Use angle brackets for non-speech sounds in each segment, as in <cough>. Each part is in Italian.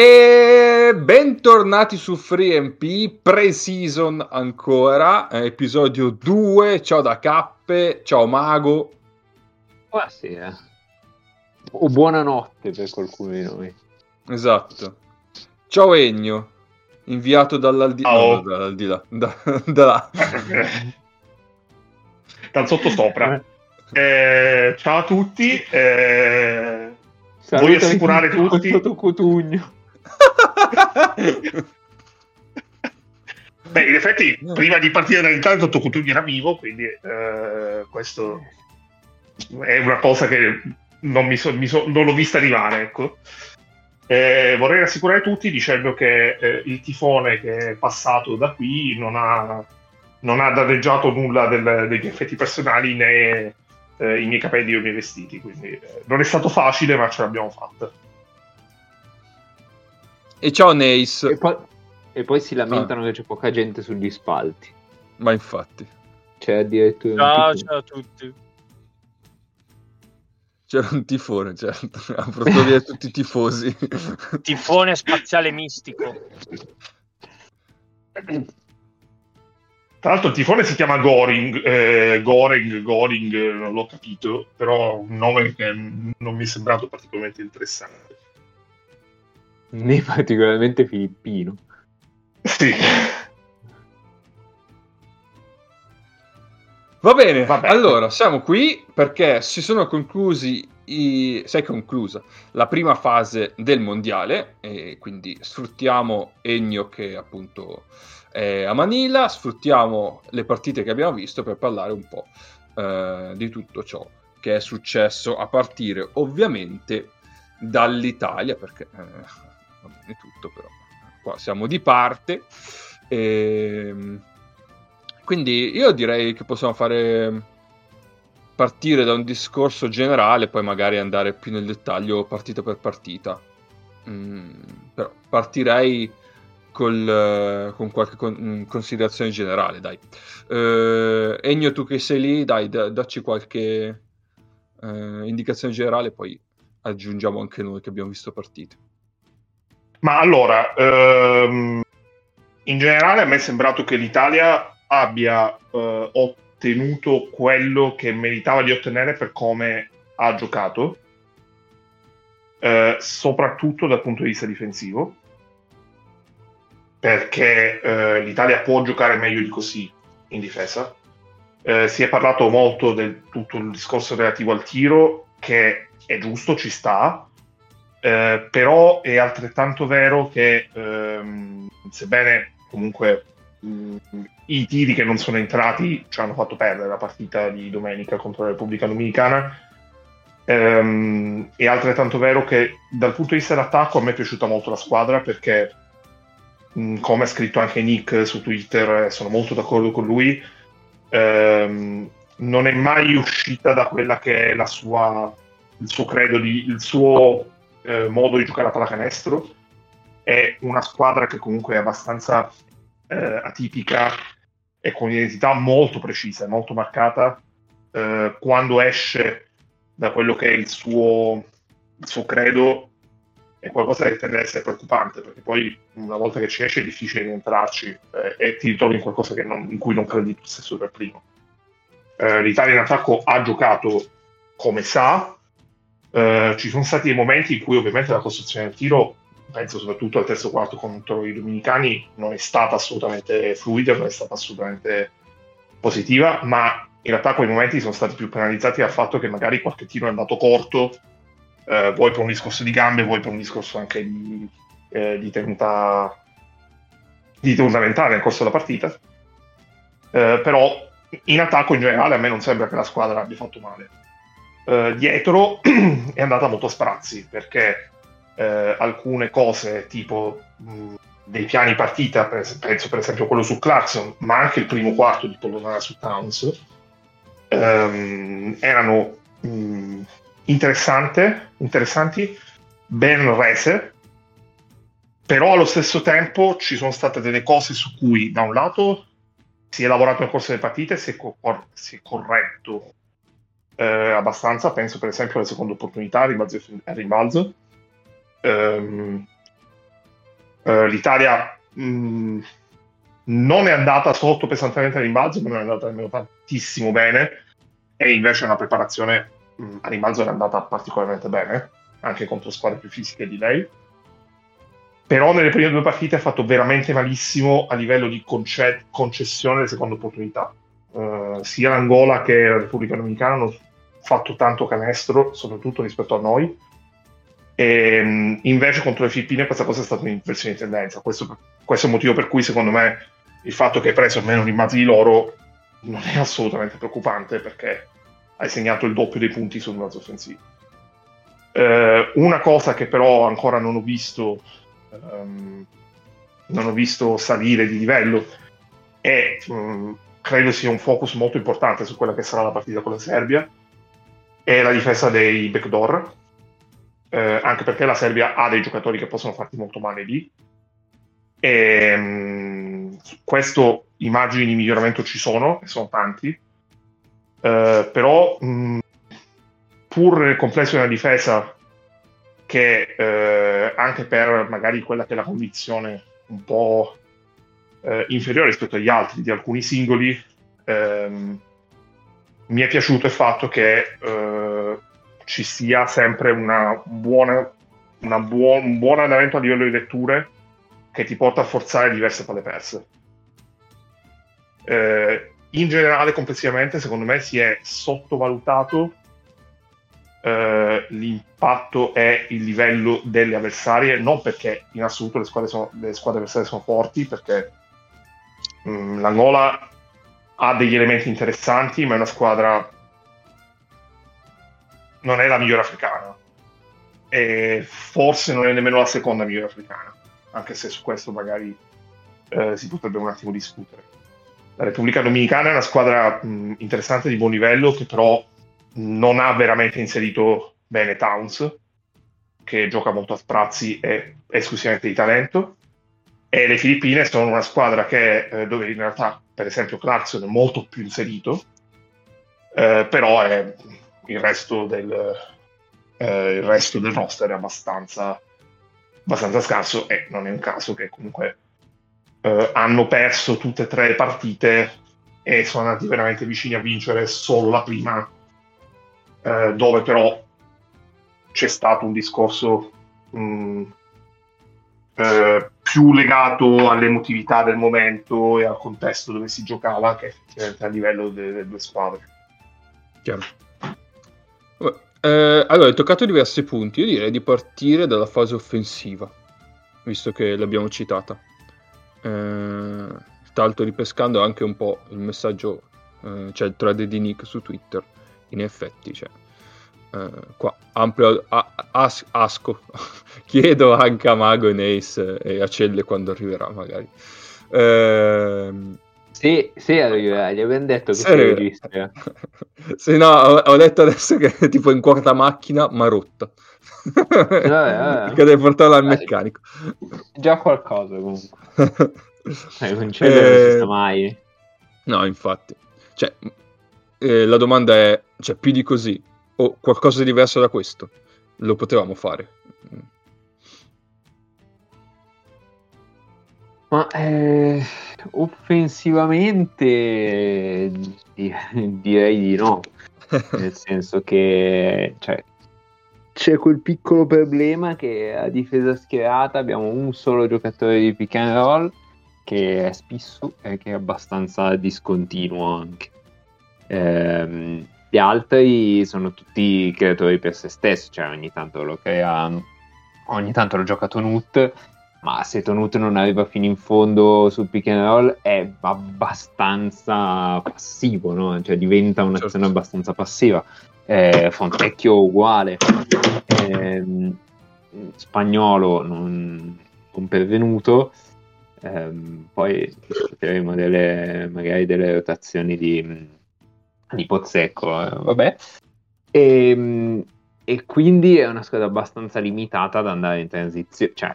E bentornati su FreeMP, pre-season ancora, eh, episodio 2. Ciao da Cappe, ciao Mago. Buonasera. O buonanotte per qualcuno di noi. Esatto. Ciao Egno, inviato dall'aldilà. Ciao. No, dall'aldilà. <laughs> Da, da là. <laughs> dal sottosopra. Eh, ciao a tutti. eh, Voglio assicurare tutti- Cotugno. <laughs> beh, in effetti, prima di partire dall'Italia, Dottor Cutugni era vivo, quindi eh, questo è una cosa che non, mi so- mi so- non l'ho vista arrivare. Ecco. Eh, vorrei rassicurare tutti dicendo che eh, il tifone che è passato da qui non ha, non ha danneggiato nulla del- degli effetti personali né eh, i miei capelli o i miei vestiti. Quindi eh, non è stato facile, ma ce l'abbiamo fatta. E ciao Neis. E poi, e poi si lamentano che c'è poca gente sugli spalti. Ma infatti, C'è addirittura Ciao, ciao a tutti. c'era un tifone, certo. <laughs> Ha portato via tutti i tifosi. <laughs> Tifone spaziale mistico. Tra l'altro il tifone si chiama Goring, eh, Goring, Goring, non l'ho capito, però un nome che non mi è sembrato particolarmente interessante. Né <laughs> particolarmente filippino. Sì, Va bene, Va bene. allora siamo qui perché si sono conclusi i... si è conclusa la prima fase del mondiale e quindi sfruttiamo Ennio che appunto è a Manila, sfruttiamo le partite che abbiamo visto per parlare un po' eh, di tutto ciò che è successo a partire ovviamente dall'Italia perché eh, va bene tutto però qua siamo di parte Ehm, quindi io direi che possiamo fare partire da un discorso generale, poi magari andare più nel dettaglio partita per partita. Mm, però partirei col, eh, con qualche con- mm, considerazione generale, dai. Eh, Ennio, tu che sei lì, dai, da- dacci qualche eh, indicazione generale, poi aggiungiamo anche noi che abbiamo visto partite. Ma allora, ehm, in generale a me è sembrato che l'Italia abbia eh, ottenuto quello che meritava di ottenere per come ha giocato, eh, soprattutto dal punto di vista difensivo, perché eh, l'Italia può giocare meglio di così in difesa. Eh, si è parlato molto del tutto il discorso relativo al tiro, che è giusto, ci sta, eh, però è altrettanto vero che ehm, sebbene comunque mh, i tiri che non sono entrati ci hanno fatto perdere la partita di domenica contro la Repubblica Dominicana, ehm, è altrettanto vero che dal punto di vista dell'attacco a me è piaciuta molto la squadra perché mh, come ha scritto anche Nick su Twitter, eh, sono molto d'accordo con lui, ehm, non è mai uscita da quella che è la sua, il suo credo, di, il suo eh, modo di giocare a pallacanestro. È una squadra che comunque è abbastanza eh, atipica e con un'identità molto precisa, molto marcata. Eh, quando esce da quello che è il suo, il suo credo è qualcosa che tende ad essere preoccupante perché poi una volta che ci esce è difficile rientrarci eh, e ti ritrovi in qualcosa non- in cui non credi tu stesso per primo. Eh, L'Italia in attacco ha giocato come sa, eh, ci sono stati dei momenti in cui ovviamente la costruzione del tiro, penso soprattutto al terzo quarto contro i dominicani, non è stata assolutamente fluida, non è stata assolutamente positiva, ma in realtà quei momenti sono stati più penalizzati dal fatto che magari qualche tiro è andato corto, eh, vuoi per un discorso di gambe, vuoi per un discorso anche di, eh, di tenuta di tenuta mentale nel corso della partita. Eh, però in attacco in generale a me non sembra che la squadra abbia fatto male. Eh, dietro <clears throat> è andata molto a sprazzi perché eh, alcune cose tipo mh, dei piani partita, penso per esempio quello su Clarkson, ma anche il primo quarto di Polonara su Towns, ehm, erano mh, interessante- interessanti, ben rese, però allo stesso tempo ci sono state delle cose su cui da un lato si è lavorato nel corso delle partite, si è, co- cor- si è corretto eh, abbastanza, penso per esempio alle seconde opportunità, rimbalzo e rimbalzo, Ehm, Eh, L'Italia mh, non è andata sotto pesantemente a rimbalzo, ma non è andata nemmeno tantissimo bene, e invece una preparazione mh, a rimbalzo era andata particolarmente bene, anche contro squadre più fisiche di lei. Però nelle prime due partite ha fatto veramente malissimo a livello di conce- concessione delle seconde opportunità. Eh, sia l'Angola che la Repubblica Dominicana hanno fatto tanto canestro, soprattutto rispetto a noi. E, mh, invece contro le Filippine questa cosa è stata un'inversione di tendenza. Questo, questo è il motivo per cui secondo me il fatto che hai preso almeno rimbalzi di loro non è assolutamente preoccupante perché hai segnato il doppio dei punti sul rimbalzo offensivo. Eh, una cosa che però ancora non ho visto ehm, non ho visto salire di livello e mh, credo sia un focus molto importante su quella che sarà la partita con la Serbia è la difesa dei backdoor eh, anche perché la Serbia ha dei giocatori che possono farti molto male lì. E mh, su questo immagini di miglioramento ci sono e sono tanti. Eh, però mh, pur nel complesso di una difesa che eh, anche per magari quella che è la condizione un po' eh, inferiore rispetto agli altri di alcuni singoli, ehm, mi è piaciuto il fatto che eh, ci sia sempre una buona, una buon, un buon andamento a livello di letture che ti porta a forzare diverse palle perse. Eh, in generale, complessivamente, secondo me si è sottovalutato eh, l'impatto è il livello delle avversarie, non perché in assoluto le squadre, sono, le squadre avversarie sono forti, perché mh, l'Angola ha degli elementi interessanti, ma è una squadra non è la migliore africana e forse non è nemmeno la seconda migliore africana, anche se su questo magari eh, si potrebbe un attimo discutere. La Repubblica Dominicana è una squadra mh, interessante di buon livello che però non ha veramente inserito bene Towns, che gioca molto a sprazzi e esclusivamente di talento. E le Filippine sono una squadra che, eh, dove in realtà, per esempio, Clarkson è molto più inserito, eh, però è, il, resto del, eh, il resto del roster è abbastanza, abbastanza scarso e non è un caso che comunque eh, hanno perso tutte e tre le partite e sono andati veramente vicini a vincere solo la prima eh, dove però c'è stato un discorso mh, eh, più legato all'emotività del momento e al contesto dove si giocava che effettivamente a livello delle due squadre. Chiaro. Eh, allora, hai toccato diversi punti. Io direi di partire dalla fase offensiva, visto che l'abbiamo citata. Eh, tanto ripescando anche un po' il messaggio, eh, cioè il thread di Nick su Twitter in effetti, cioè, eh, qua ampio a, as, asco. <laughs> Chiedo anche a Mago e Nace e a Celle quando arriverà, magari. Eh, sì, sì, arriverà, gli abbiamo detto che sì, si registra. <laughs> sì, no, ho, ho, detto adesso che è <laughs> tipo in quarta macchina, ma rotta. Vabbè, vabbè. che devi portarla al meccanico. Già qualcosa comunque. eh, non c'è eh, non mai. No, infatti. Cioè, eh, la domanda è, cioè, più di così o qualcosa di diverso da questo? Lo potevamo fare. Ma eh, offensivamente di- direi di no, <laughs> nel senso che cioè, c'è quel piccolo problema che a difesa schierata abbiamo un solo giocatore di pick and roll che è Spissu e che è abbastanza discontinuo anche. Ehm, gli altri sono tutti creatori per se stessi, cioè ogni tanto lo crea, ogni tanto lo gioca Tonut, ma se Tonut non arriva fino in fondo sul pick and roll è abbastanza passivo, no? cioè diventa un'azione certo. abbastanza passiva. Eh, Fontecchio uguale, eh, Spagnolo non, non pervenuto. Eh, poi delle, magari delle rotazioni di, di Pozzecco, eh, vabbè. E, e, quindi è una squadra abbastanza limitata ad andare in transizione, cioè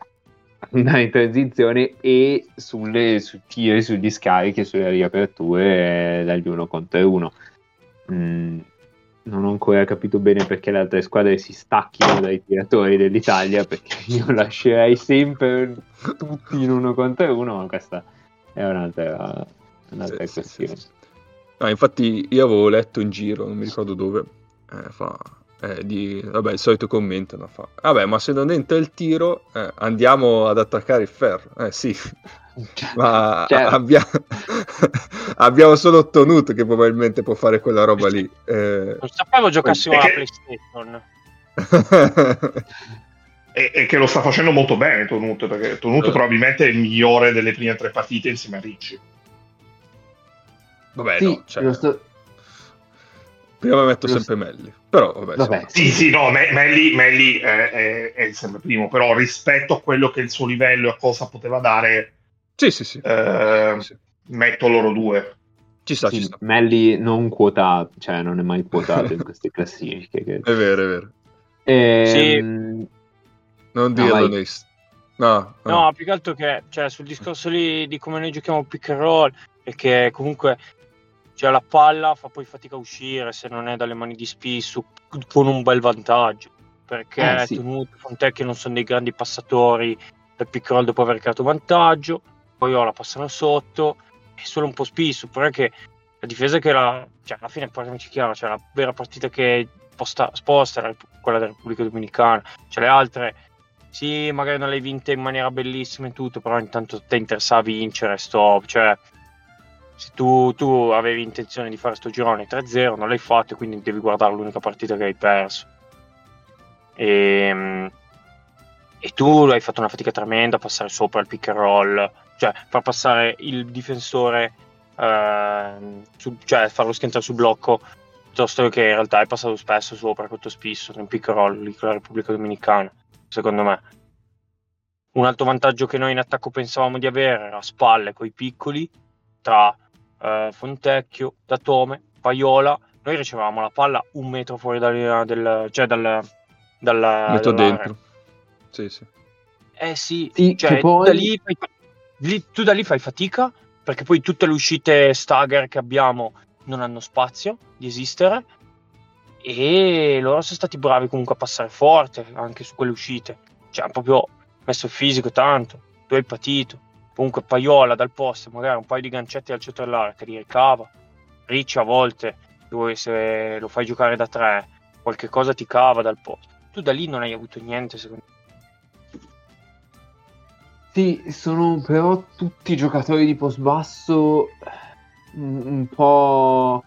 andare in transizione e sulle, su tiri, sugli scarichi, sulle riaperture eh, dagli uno contro uno. Mm, non ho ancora capito bene perché le altre squadre si stacchino dai tiratori dell'Italia, perché <laughs> io lascerei sempre tutti in uno contro uno, ma questa è un'altra, un'altra sì, questione. sì, sì. No, infatti io avevo letto in giro, non mi ricordo dove, eh, fa, eh, di, vabbè, il solito commento, no, fa, vabbè, ma se non entra il tiro, eh, andiamo ad attaccare il ferro. Eh sì, ma Cioè- abbia- <laughs> abbiamo solo ottenuto che probabilmente può fare quella roba lì. Eh, Non sapevo giocassimo alla PlayStation. <laughs> E, e che lo sta facendo molto bene Tonut, perché Tonut Eh. probabilmente è il migliore delle prime tre partite insieme a Ricci. Vabbè, Sì, no, cioè, sto- prima metto lo- sempre Melli, però vabbè, Vabbè. Sì, sì, no, Me- Melli, Melli è, è- è sempre primo, però rispetto a quello che è il suo livello e a cosa poteva dare, sì, sì, sì, eh, Sì. metto loro due. ci sta, sì, ci sta. Melli non quotato, cioè non è mai quotato in <laughs> queste classifiche. che- È vero, è vero. Ehm, Non No, dirlo. Nace. No, no. No, più che altro che cioè, sul discorso lì di come noi giochiamo pick and roll è che comunque cioè, la palla fa poi fatica a uscire se non è dalle mani di Spissu con un bel vantaggio perché Eh, sì. Tonut e Fontecchio non sono dei grandi passatori and roll dopo aver creato vantaggio poi ora passano sotto è solo un po' Spissu però è che la difesa che la cioè alla fine parliamoci chiaro cioè la vera partita che posta, sposta è la Repu- quella della Repubblica Dominicana cioè le altre sì, magari non l'hai vinta in maniera bellissima e tutto, però intanto ti interessa vincere, stop. Cioè, se tu, tu avevi intenzione di fare sto girone 3-0, non l'hai fatto, quindi devi guardare l'unica partita che hai perso. E, e tu hai fatto una fatica tremenda a passare sopra il pick and roll, cioè far passare il difensore, ehm, su- cioè farlo schiantare sul blocco, piuttosto che in realtà è passato spesso sopra col tuo spisso nel pick and roll con la Repubblica Dominicana secondo me. Un altro vantaggio che noi in attacco pensavamo di avere era spalle coi piccoli tra eh, Fontecchio, Datome, Paiola. Noi ricevevamo la palla un metro fuori dal, del, cioè dal, dal, Metto dentro. Sì, sì. Eh sì, Sì, cioè, poi- da lì fai, lì- tu da lì fai fatica perché poi tutte le uscite stagger che abbiamo non hanno spazio di esistere e loro sono stati bravi comunque a passare forte anche su quelle uscite. Cioè, hanno proprio messo il fisico tanto, tu hai patito. Comunque Paiola dal posto, magari un paio di gancetti al centro dell'area che li ricava. Ricci a volte, dove se lo fai giocare da tre, qualche cosa ti cava dal posto. Tu da lì non hai avuto niente, secondo me. Sì, sono però tutti giocatori di post basso un, un po',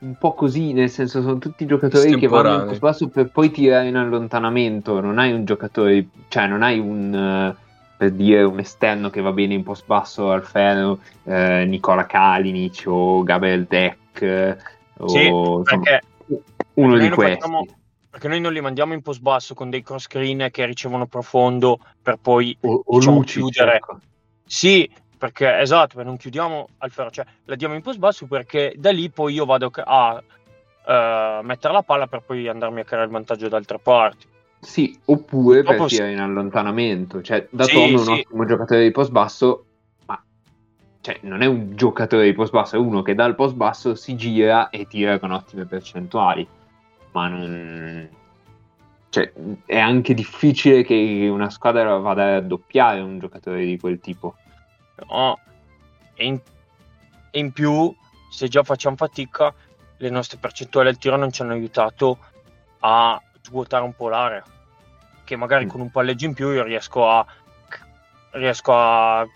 un po' così, nel senso sono tutti giocatori che vanno in post basso per poi tirare in allontanamento, non hai un giocatore, cioè non hai un, per dire, un esterno che va bene in post basso al ferro, eh, Nicola Kalinic o Gabriel Deck eh, o Sì, insomma, perché uno di questi. facciamo- perché noi non li mandiamo in post basso con dei cross screen che ricevono profondo per poi O, o diciamo, Lucic, chiudere. ecco. Sì, perché esatto, perché non chiudiamo al ferro, cioè la diamo in post basso perché da lì poi io vado a eh, mettere la palla per poi andarmi a creare il vantaggio da altre parti. Sì, oppure per Purtroppo sì. tirare in allontanamento. Cioè, da Sì, è un sì. ottimo giocatore di post basso, ma cioè, non è un giocatore di post basso, è uno che dal post basso si gira e tira con ottime percentuali. Ma non... Cioè, è anche difficile che una squadra vada a raddoppiare un giocatore di quel tipo. No. E, in, e in più, se già facciamo fatica, le nostre percentuali al tiro non ci hanno aiutato a svuotare un po' l'area. Che magari Mm. con un palleggio in più io riesco a, riesco a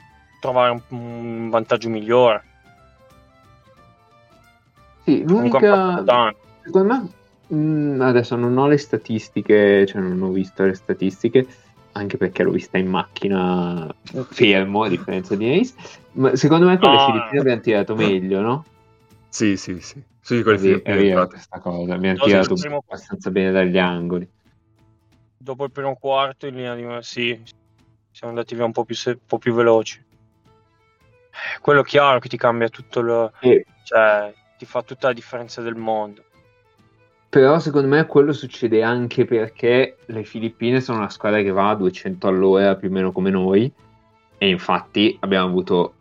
trovare un, un vantaggio migliore. Sì, l'unica... Secondo me, mh, adesso non ho le statistiche, cioè non ho visto le statistiche, anche perché l'ho vista in macchina fermo, a differenza di Ace, ma secondo me con le Ah. Filippine abbiamo tirato meglio, no? Sì, sì, sì. Sì, con le vero, è Filippine, vero questa cosa, abbiamo tirato primo- abbastanza bene dagli angoli. Dopo il primo quarto, in linea di sì, siamo andati via un po' più, se- un po' più veloci. Eh, Quello chiaro che ti cambia tutto il. E- cioè, ti fa tutta la differenza del mondo. però secondo me quello succede anche perché le Filippine sono una squadra che va a 200 all'ora più o meno come noi e infatti abbiamo avuto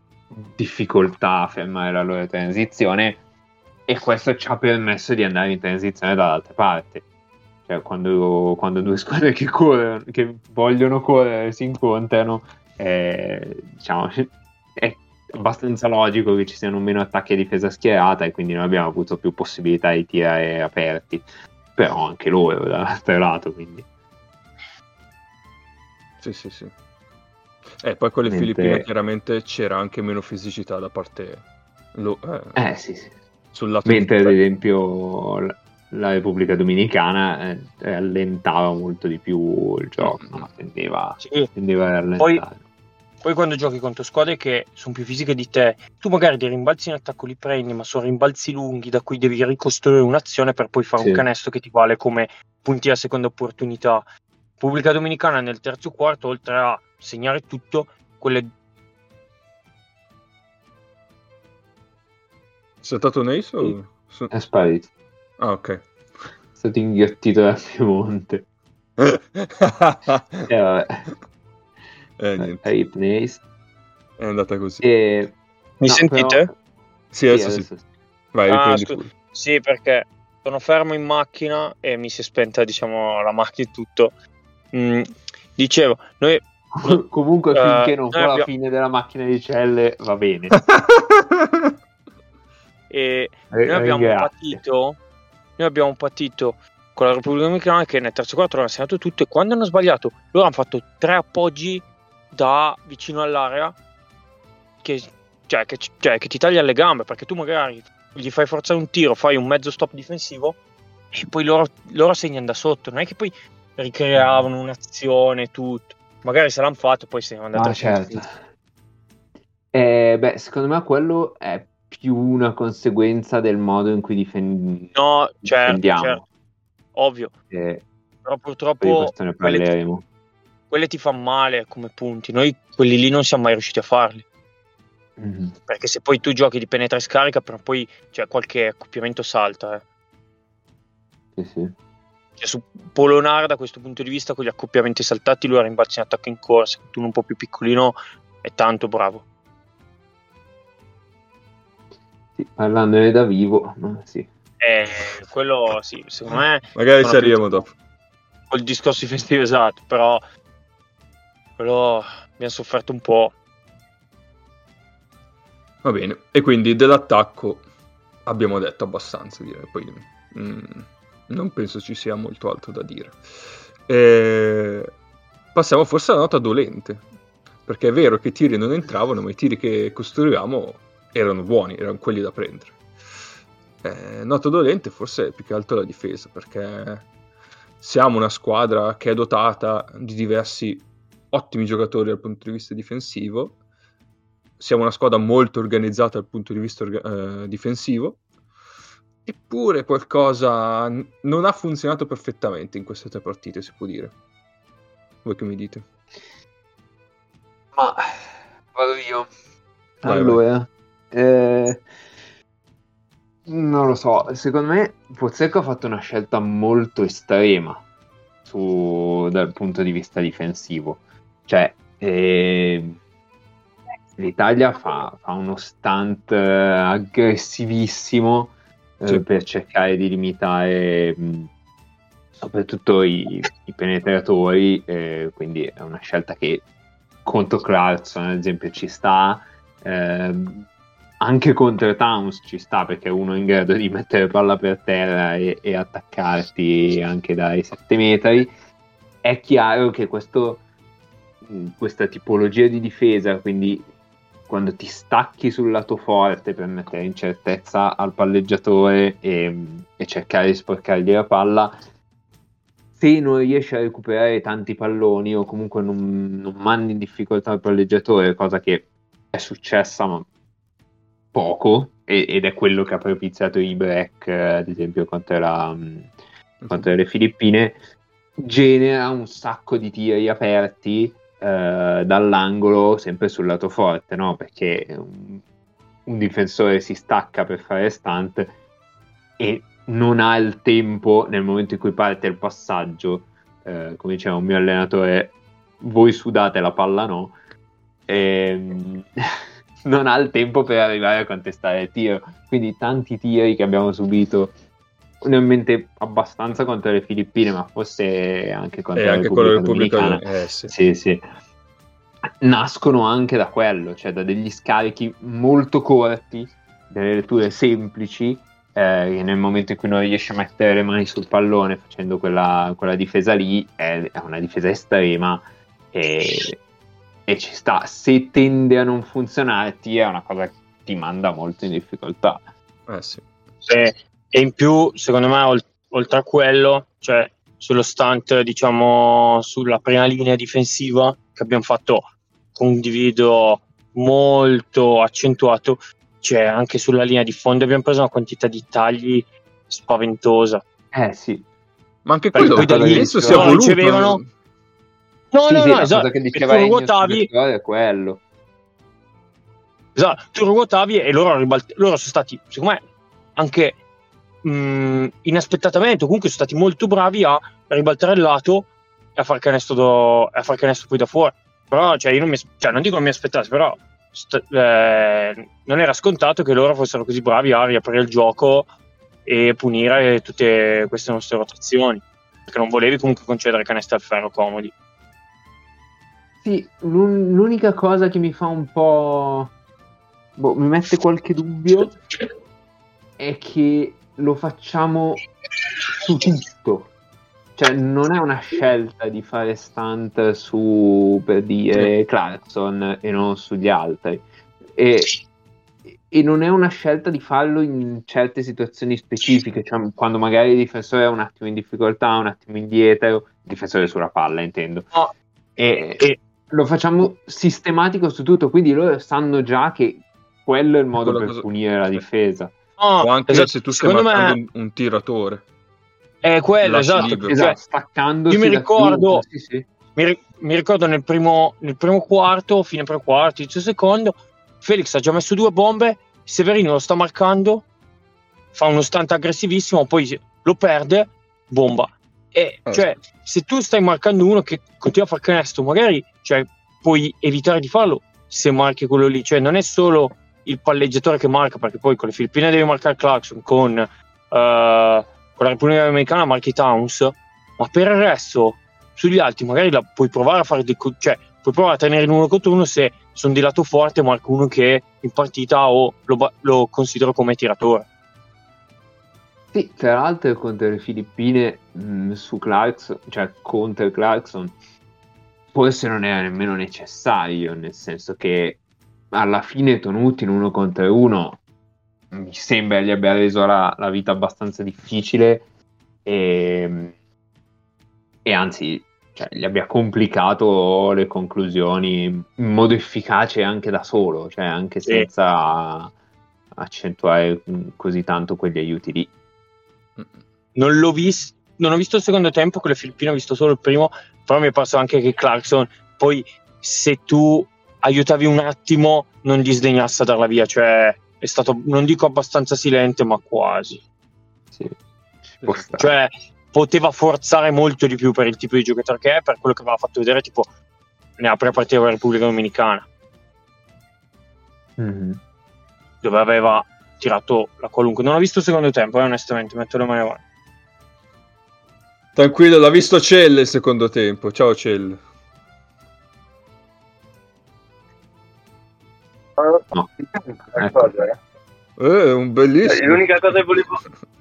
difficoltà a fermare la loro transizione e questo ci ha permesso di andare in transizione dall'altra parte. Cioè, quando, quando due <laughs> squadre che corrono, che vogliono correre, si incontrano, eh, diciamo, è abbastanza logico che ci siano meno attacchi a difesa schierata e quindi non abbiamo avuto più possibilità di tirare aperti. Però anche loro <laughs> dall'altro lato, quindi. Sì, sì, sì. E eh, poi con le Mentre- Filippine chiaramente c'era anche meno fisicità da parte lo- eh, Eh sì, sì. sul lato Mentre ad esempio la Repubblica Dominicana eh, allentava molto di più il gioco, Mm. no? tendeva, Sì. tendeva a rallentare. Poi- Poi quando giochi contro squadre che sono più fisiche di te, tu magari dei rimbalzi in attacco li prendi, ma sono rimbalzi lunghi da cui devi ricostruire un'azione per poi fare Sì. un canestro che ti vale come punti a seconda opportunità. Pubblica Dominicana nel terzo quarto, oltre a segnare tutto, quelle È stato Nace o... È sparito, Ah, ok. è stato inghiottito da Piemonte. <laughs> eh, E vabbè, niente, Rip Nace. è andata così. E... Mi no, sentite? però- Sì, adesso sì. sì. Vai, Ah, pure. Sì, perché sono fermo in macchina e mi si è spenta, diciamo, la macchina e tutto. Mm, dicevo, noi Comunque Eh, finché non fa la abbiamo- fine della macchina di celle va bene. <laughs> e Eh, noi abbiamo Ringrazio. patito noi abbiamo patito con la Repubblica Dominicana che nel terzo quarto hanno segnato tutto e quando hanno sbagliato loro hanno fatto tre appoggi da vicino all'area che, cioè, che, cioè, che ti taglia le gambe perché tu magari gli fai forzare un tiro fai un mezzo stop difensivo e poi loro, loro segnano da sotto. Non è che poi ricreavano un'azione tutto. Magari se l'hanno fatto poi se ne vanno Ah, certo. Eh, beh, secondo me quello è più una conseguenza del modo in cui difen- no certo, difendiamo. certo ovvio Eh, però purtroppo quelle- parleremo. quelle ti fanno male come punti. Noi quelli lì non siamo mai riusciti a farli. Mhm. Perché se poi tu giochi di penetra e scarica, però poi cioè, qualche accoppiamento salta. eh. Sì, sì. Cioè, su Polonar, da questo punto di vista, con gli accoppiamenti saltati, lui ha rimbalzi in attacco in corsa. Tu un po' più piccolino è tanto bravo. Sì, parlandone da vivo, sì. E quello, sì, secondo me, Magari ci arriviamo dopo. col discorso difensivo esatto, però quello abbiamo sofferto un po'. Va bene. E quindi dell'attacco abbiamo detto abbastanza, direi. Poi mm, non penso ci sia molto altro da dire. Eh, passiamo forse alla nota dolente. Perché è vero che i tiri non entravano, ma i tiri che costruivamo erano buoni, erano quelli da prendere. Eh, nota dolente forse più che altro la difesa, perché siamo una squadra che è dotata di diversi ottimi giocatori dal punto di vista difensivo. Siamo una squadra molto organizzata dal punto di vista orga- eh, difensivo. Eppure qualcosa non ha funzionato perfettamente in queste tre partite, si può dire. Voi che mi dite? Ma vado io. Vai, allora, eh, non lo so, secondo me Pozzecco ha fatto una scelta molto estrema su- dal punto di vista difensivo. Cioè, eh, l'Italia fa, fa uno stunt eh, aggressivissimo eh, Sì. per cercare di limitare mh, soprattutto i, i penetratori, eh, quindi è una scelta che contro Clarkson ad esempio ci sta, ehm, anche contro Towns ci sta perché uno è in grado di mettere palla per terra e, e attaccarti anche dai 7 metri. È chiaro che questo, mh, questa tipologia di difesa, quindi quando ti stacchi sul lato forte per mettere incertezza al palleggiatore e, e cercare di sporcargli la palla, se non riesci a recuperare tanti palloni o comunque non, non mandi in difficoltà il palleggiatore, cosa che è successa ma poco e- ed è quello che ha propiziato i break, eh, ad esempio contro, la, contro le Filippine, genera un sacco di tiri aperti eh, dall'angolo sempre sul lato forte, no? Perché un, un difensore si stacca per fare stunt e non ha il tempo nel momento in cui parte il passaggio, eh, come diceva un mio allenatore, voi sudate la palla no, Ehm, <laughs> non ha il tempo per arrivare a contestare il tiro. Quindi tanti tiri che abbiamo subito, ne ho mente abbastanza contro le Filippine, ma forse anche contro E la Repubblica. Dominicana. Eh, sì. Sì, sì. Nascono anche da quello, cioè da degli scarichi molto corti, delle letture semplici, eh, che nel momento in cui non riesci a mettere le mani sul pallone facendo quella, quella difesa lì, è, è una difesa estrema e, e ci sta. Se tende a non funzionare, ti è una cosa che ti manda molto in difficoltà. Eh, sì. E, e in più, secondo me, ol- oltre a quello, cioè sullo stunt, diciamo, sulla prima linea difensiva che abbiamo fatto con un divido molto accentuato, cioè anche sulla linea di fondo abbiamo preso una quantità di tagli spaventosa. Eh sì, Ma anche quello poi da lì sia voluto. ricevevano- No, Sì, no, sì, no, esatto. cosa che diceva tu ruotavi, è quello. esatto, tu ruotavi e loro, ribalt- loro sono stati, secondo me, anche mh, inaspettatamente, o comunque sono stati molto bravi a ribaltare il lato e a far canestro, do- a far canestro poi da fuori. Però, cioè, io non, mi, cioè, non dico non mi aspettassi, però st- eh, non era scontato che loro fossero così bravi a riaprire il gioco e punire tutte queste nostre rotazioni. Perché non volevi comunque concedere canestri al ferro comodi. Sì, l'un- l'unica cosa che mi fa un po'... boh, mi mette qualche dubbio è che lo facciamo su tutto. Cioè, non è una scelta di fare stunt su, per dire, Clarkson e non sugli altri. E, e non è una scelta di farlo in certe situazioni specifiche, cioè quando magari il difensore è un attimo in difficoltà, un attimo indietro, il difensore sulla palla, intendo. No. E, E- lo facciamo sistematico su tutto, quindi loro sanno già che quello è il modo Quella per cosa- punire la difesa. No, O anche esatto, se tu stai marcando me un, un tiratore. è quello, lasci esatto. libero. Esatto, Cioè, staccandosi io mi ricordo- sì, sì. mi, ri- mi ricordo nel primo, nel primo quarto, fine primo quarto, inizio secondo, Felix ha già messo due bombe, Severino lo sta marcando, fa uno stunt aggressivissimo, poi lo perde, bomba. E Eh. cioè, se tu stai marcando uno che continua a far canestro, magari cioè, puoi evitare di farlo se marchi quello lì. Cioè, non è solo il palleggiatore che marca, perché poi con le Filippine devi marcare Clarkson, con, eh, con la Repubblica Dominicana marchi Towns, ma per il resto, sugli altri, magari la puoi provare a fare dei, cioè, puoi provare a tenere in uno contro uno se sono di lato forte, marco uno che in partita o lo, lo considero come tiratore. Sì, tra l'altro contro le Filippine mh, su Clarkson, cioè contro Clarkson, forse non era nemmeno necessario, nel senso che alla fine Tonuti in uno contro uno mi sembra gli abbia reso la, la vita abbastanza difficile e, e anzi cioè, gli abbia complicato le conclusioni in modo efficace anche da solo, cioè anche senza accentuare mh, così tanto quegli aiuti lì. Non l'ho visto, non ho visto il secondo tempo con le Filippine, ho visto solo il primo, però mi è parso anche che Clarkson, poi se tu aiutavi un attimo, non gli sdegnasse a darla via, cioè è stato, non dico abbastanza silente, ma quasi. Sì. Cioè, poteva forzare molto di più per il tipo di giocatore che è, per quello che aveva fatto vedere, tipo, nella prima partita con la Repubblica Dominicana, Mhm. dove aveva tirato la qualunque. Non ho visto il secondo tempo, eh, onestamente, metto le mani avanti. Tranquillo, l'ha visto Celle il secondo tempo. Ciao Celle. No. Una Ecco. eh. Eh, un bellissimo. L'unica cosa che volevo... <laughs>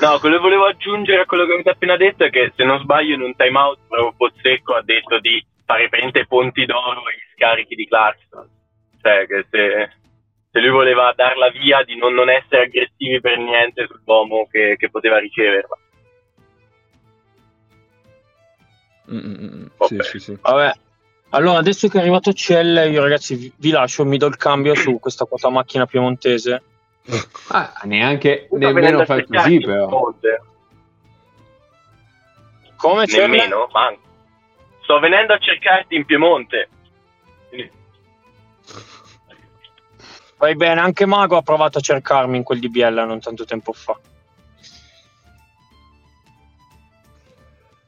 No, quello che volevo aggiungere a quello che avete appena detto è che se non sbaglio in un timeout proprio Pozzecco ha detto di fare praticamente ponti d'oro agli scarichi di Clarkson. Cioè che se, se lui voleva darla via di non, non essere aggressivi per niente sull'uomo che, che poteva riceverla. Mm, mm, mm. Sì, Ok. sì, sì. Vabbè, allora adesso che è arrivato Cell, io ragazzi vi, vi lascio, mi do il cambio su questa quota macchina piemontese. <laughs> Ah, neanche nemmeno cercarti così, però. Piemonte. Come? Nemmeno, manco. Sto venendo a cercarti in Piemonte. Vai bene, anche Mago ha provato a cercarmi in quel DBL non tanto tempo fa.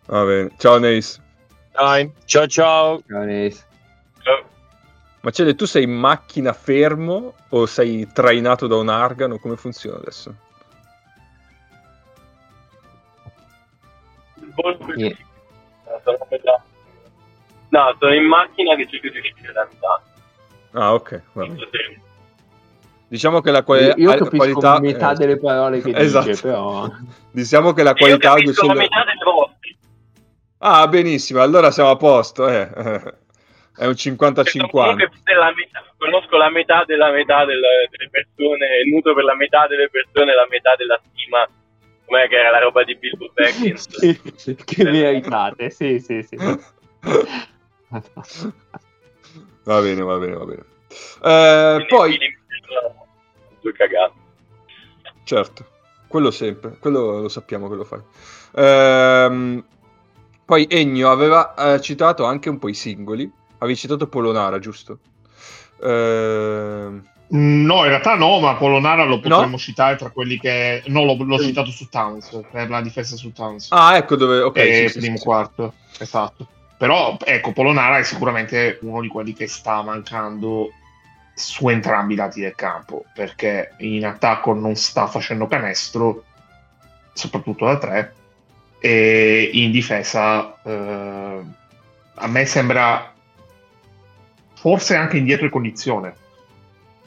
Va bene. Ciao Neis. Dai, ciao ciao. Ciao, Ace. Oh. Ma Cele, tu sei in macchina fermo o sei trainato da un argano? Come funziona adesso? Yeah. No, sono in macchina che cerco di uscire da. Ah, ok. va bene. Diciamo che la, quali- Io, io la capisco qualità... metà eh, delle parole che <laughs> Esatto. dice, però... <laughs> Diciamo che la Io qualità audio... capisco la metà delle volte. Ah, benissimo, allora siamo a posto. eh. <laughs> È un Perché 50-50. comunque della metà- conosco la metà della metà del- delle persone, nutro per la metà delle persone la metà della stima. Com'è che era la roba di Bilbo Baggins? Sì, che meritate, sì, sì, sì. Va bene, va bene, va bene. Eh, Quindi poi, due cagate. certo, quello sempre, quello lo sappiamo che lo fai. Ehm, poi Ennio aveva eh, citato anche un po' i singoli. Avevi citato Polonara, giusto? Ehm, No, in realtà no, ma Polonara lo potremmo No? citare tra quelli che... No, l'ho, l'ho citato su Towns, per la difesa su Towns. Ah, ecco dove... Ok, e sì, sì, primo sì, sì. quarto, esatto. Però, ecco, Polonara è sicuramente uno di quelli che sta mancando su entrambi i lati del campo, perché in attacco non sta facendo canestro, soprattutto da tre, e in difesa eh, a me sembra forse anche indietro di cognizione,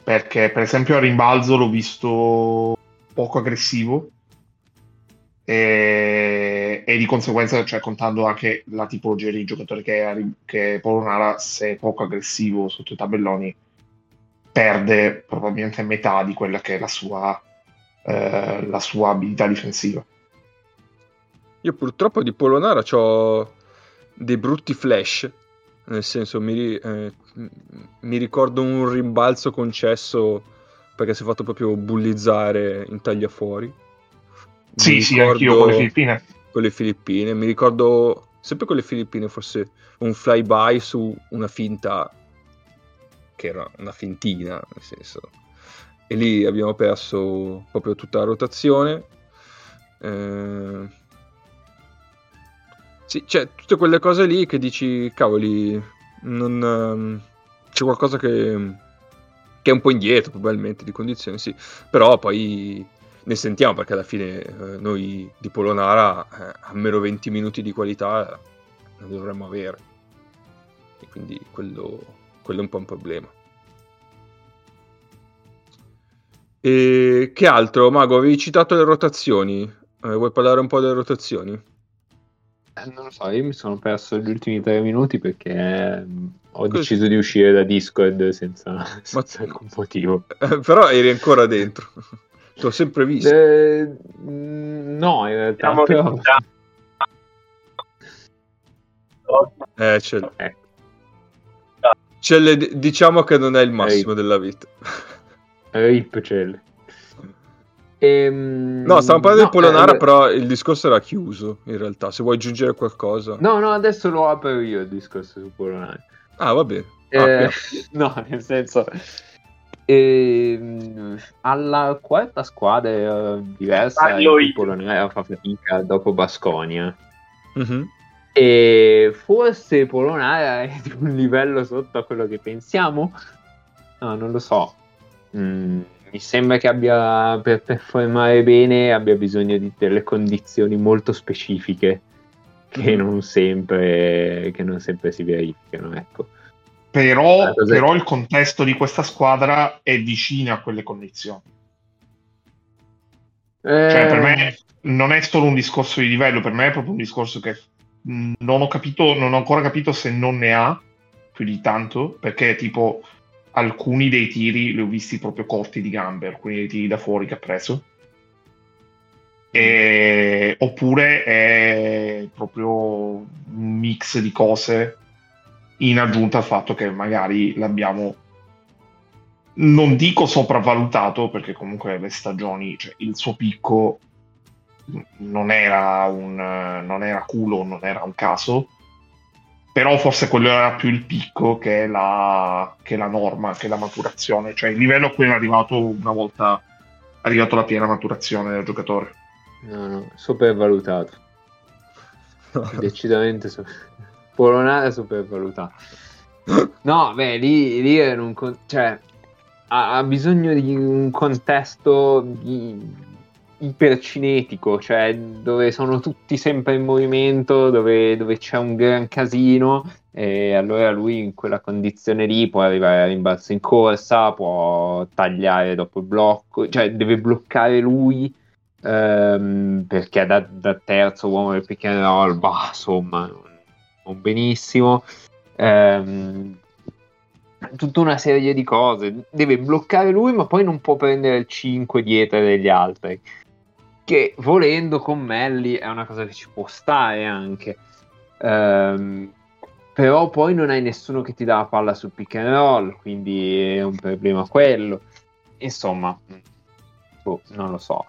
perché per esempio a rimbalzo l'ho visto poco aggressivo, e, e di conseguenza, cioè contando anche la tipologia di giocatore che è, che Polonara, se è poco aggressivo sotto i tabelloni, perde probabilmente metà di quella che è la sua, eh, la sua abilità difensiva. Io purtroppo di Polonara ho dei brutti flash, nel senso mi, eh, mi ricordo un rimbalzo concesso perché si è fatto proprio bullizzare in tagliafuori. Mi Sì, sì, anch'io con le Filippine. con le Filippine. Mi ricordo sempre con le Filippine, forse un flyby su una finta che era una fintina, nel senso. E lì abbiamo perso proprio tutta la rotazione. Eh, Sì, cioè, tutte quelle cose lì che dici, cavoli, non, ehm, c'è qualcosa che, che è un po' indietro probabilmente di condizioni, sì. Però poi ne sentiamo perché alla fine eh, noi di Polonara eh, a meno 20 minuti di qualità ne dovremmo avere. E quindi quello, quello è un po' un problema. E che altro, Mago? Avevi citato le rotazioni. Eh, vuoi parlare un po' delle rotazioni? Eh, Non lo so, io mi sono perso gli ultimi tre minuti perché ehm, ho Così. deciso di uscire da Discord senza, <laughs> senza alcun motivo. Eh, però eri ancora dentro. <laughs> T'ho sempre visto. Eh, mm, no, in realtà, però... Eh, c'è, Ecco. C'è le- diciamo che non è il massimo della vita. Rip Cell. Ehm, No, stavamo parlando no, di Polonara, eh, però il discorso era chiuso, in realtà. Se vuoi aggiungere qualcosa... No, no, adesso lo apro io il discorso su Polonara. Ah, va bene. Eh, Ah, <laughs> no, nel senso, ehm, alla quarta squadra eh, diversa, il. Polonara fa fatica dopo Basconia. Mhm. E forse Polonara è di un livello sotto a quello che pensiamo? No, non lo so. Mm, mi sembra che abbia per performare bene abbia bisogno di delle condizioni molto specifiche che Mhm. non sempre, che non sempre si verificano. Ecco. Però, Eh, però il contesto di questa squadra è vicino a quelle condizioni. Cioè, per Eh, me non è solo un discorso di livello, per me è proprio un discorso che non ho capito, non ho ancora capito se non ne ha più di tanto, perché tipo alcuni dei tiri li ho visti proprio corti di gambe, alcuni dei tiri da fuori che ha preso. E- oppure è proprio un mix di cose in aggiunta al fatto che magari l'abbiamo non dico sopravvalutato perché comunque le stagioni, cioè il suo picco non era un non era culo, non era un caso, però forse quello era più il picco che la, che la norma, che la maturazione, cioè il livello a cui era arrivato una volta arrivato alla piena maturazione del giocatore. no, no, sopravvalutato. <laughs> Decisamente so- Polonara. No, beh, lì, lì è un con- cioè, ha, ha bisogno di un contesto di- ipercinetico, cioè dove sono tutti sempre in movimento, dove, dove c'è un gran casino e allora lui in quella condizione lì può arrivare a rimbalzo in corsa, può tagliare dopo il blocco, cioè deve bloccare lui ehm, perché da, da terzo uomo del pick and roll, bah, insomma, non benissimo. Ehm, tutta una serie di cose. Deve bloccare lui, ma poi non può prendere il 5 dietro degli altri. Che volendo con Melli è una cosa che ci può stare anche. Ehm, però poi non hai nessuno che ti dà la palla sul pick and roll, quindi è un problema quello. Insomma, boh, non lo so.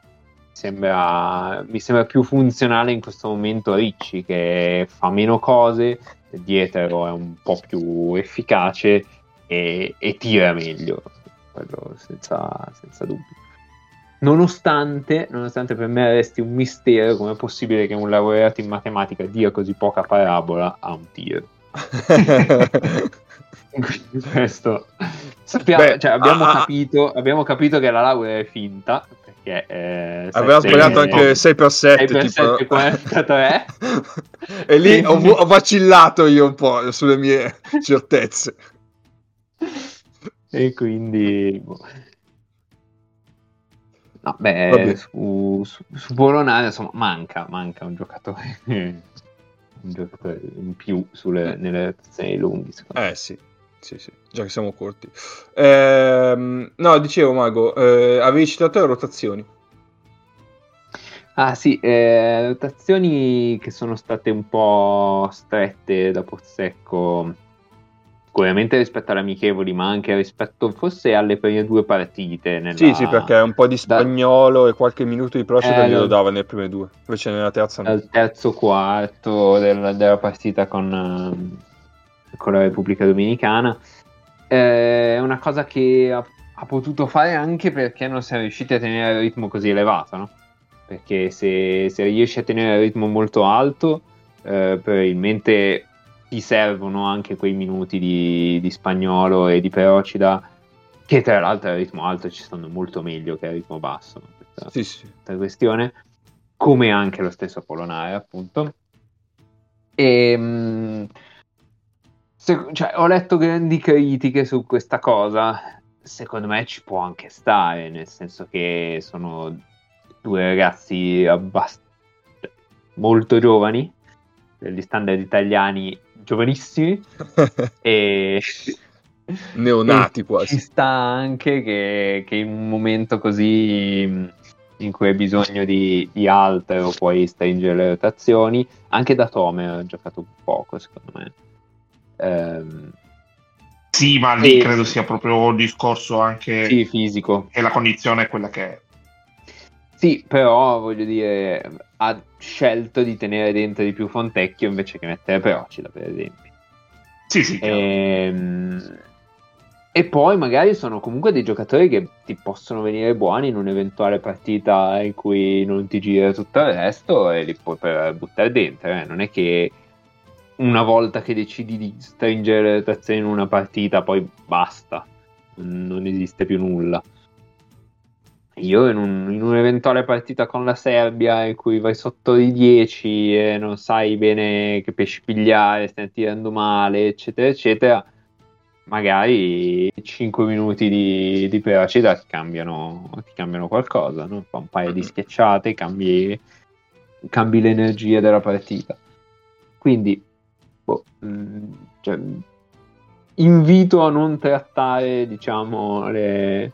Sembra, mi sembra più funzionale in questo momento Ricci che fa meno cose, dietro è un po' più efficace e, e tira meglio, quello senza, senza dubbio. Nonostante, nonostante per me resti un mistero come è possibile che un laureato in matematica dia così poca parabola a un tiro. <laughs> Quindi questo sappiamo, Beh, cioè, abbiamo, ah, capito, abbiamo capito che la laurea è finta perché eh, Aveva sbagliato anche 6x7, 6x7, tipo... 43. <laughs> e lì ho, ho vacillato io un po' sulle mie <laughs> certezze. e quindi boh. No, beh, su, su, su Polonare insomma manca, manca un giocatore <laughs> un giocatore in più sulle, nelle rotazioni lunghe. Eh sì, sì, sì, già che siamo corti. Ehm, no, dicevo Mago, eh, avevi citato le rotazioni. Ah sì, eh, rotazioni che sono state un po' strette da Pozzecco, sicuramente rispetto alle amichevoli, ma anche rispetto forse alle prime due partite. Nella... Sì, sì, perché un po' di da- spagnolo e qualche minuto di Procida Eh, glielo lo- dava nelle prime due, invece nella terza no. Dal terzo quarto del- della partita con, ehm, con la Repubblica Dominicana. Eh, È una cosa che ha, ha potuto fare anche perché non si è riusciti a tenere il ritmo così elevato, no? Perché se, se riesci a tenere il ritmo molto alto, eh, probabilmente ti servono anche quei minuti di, di spagnolo e di Perocida, che tra l'altro al ritmo alto ci stanno molto meglio che al ritmo basso. Questa- Sì, sì. questa questione, come anche lo stesso Polonare, appunto. E, mh, se- cioè, ho letto grandi critiche su questa cosa. Secondo me ci può anche stare, nel senso che sono due ragazzi abbast- molto giovani, degli standard italiani giovanissimi, <laughs> e <laughs> Neonati e quasi. Ci sta anche che, che in un momento così in cui hai bisogno di, di altro puoi stringere le rotazioni. Anche da Tome ha giocato poco, secondo me. Ehm, Sì, ma lì Sì. credo sia proprio il discorso anche sì, fisico. che la condizione è quella che è. Sì, però voglio dire, ha scelto di tenere dentro di più Fontecchio invece che mettere Procida, per esempio. Sì, sì. Ehm, E poi magari sono comunque dei giocatori che ti possono venire buoni in un'eventuale partita in cui non ti gira tutto il resto e li puoi buttare dentro. eh. Non è che una volta che decidi di stringere le rotazioni in una partita poi basta, non esiste più nulla. Io in, un- in un'eventuale partita con la Serbia in cui vai sotto di 10 e non sai bene che pesci pigliare, stai tirando male, eccetera, eccetera, magari 5 minuti di, di peracida ti cambiano, ti cambiano qualcosa, no? Fa un paio di schiacciate, cambi, cambi l'energia della partita. Quindi, boh, mh, cioè, invito a non trattare, diciamo, le,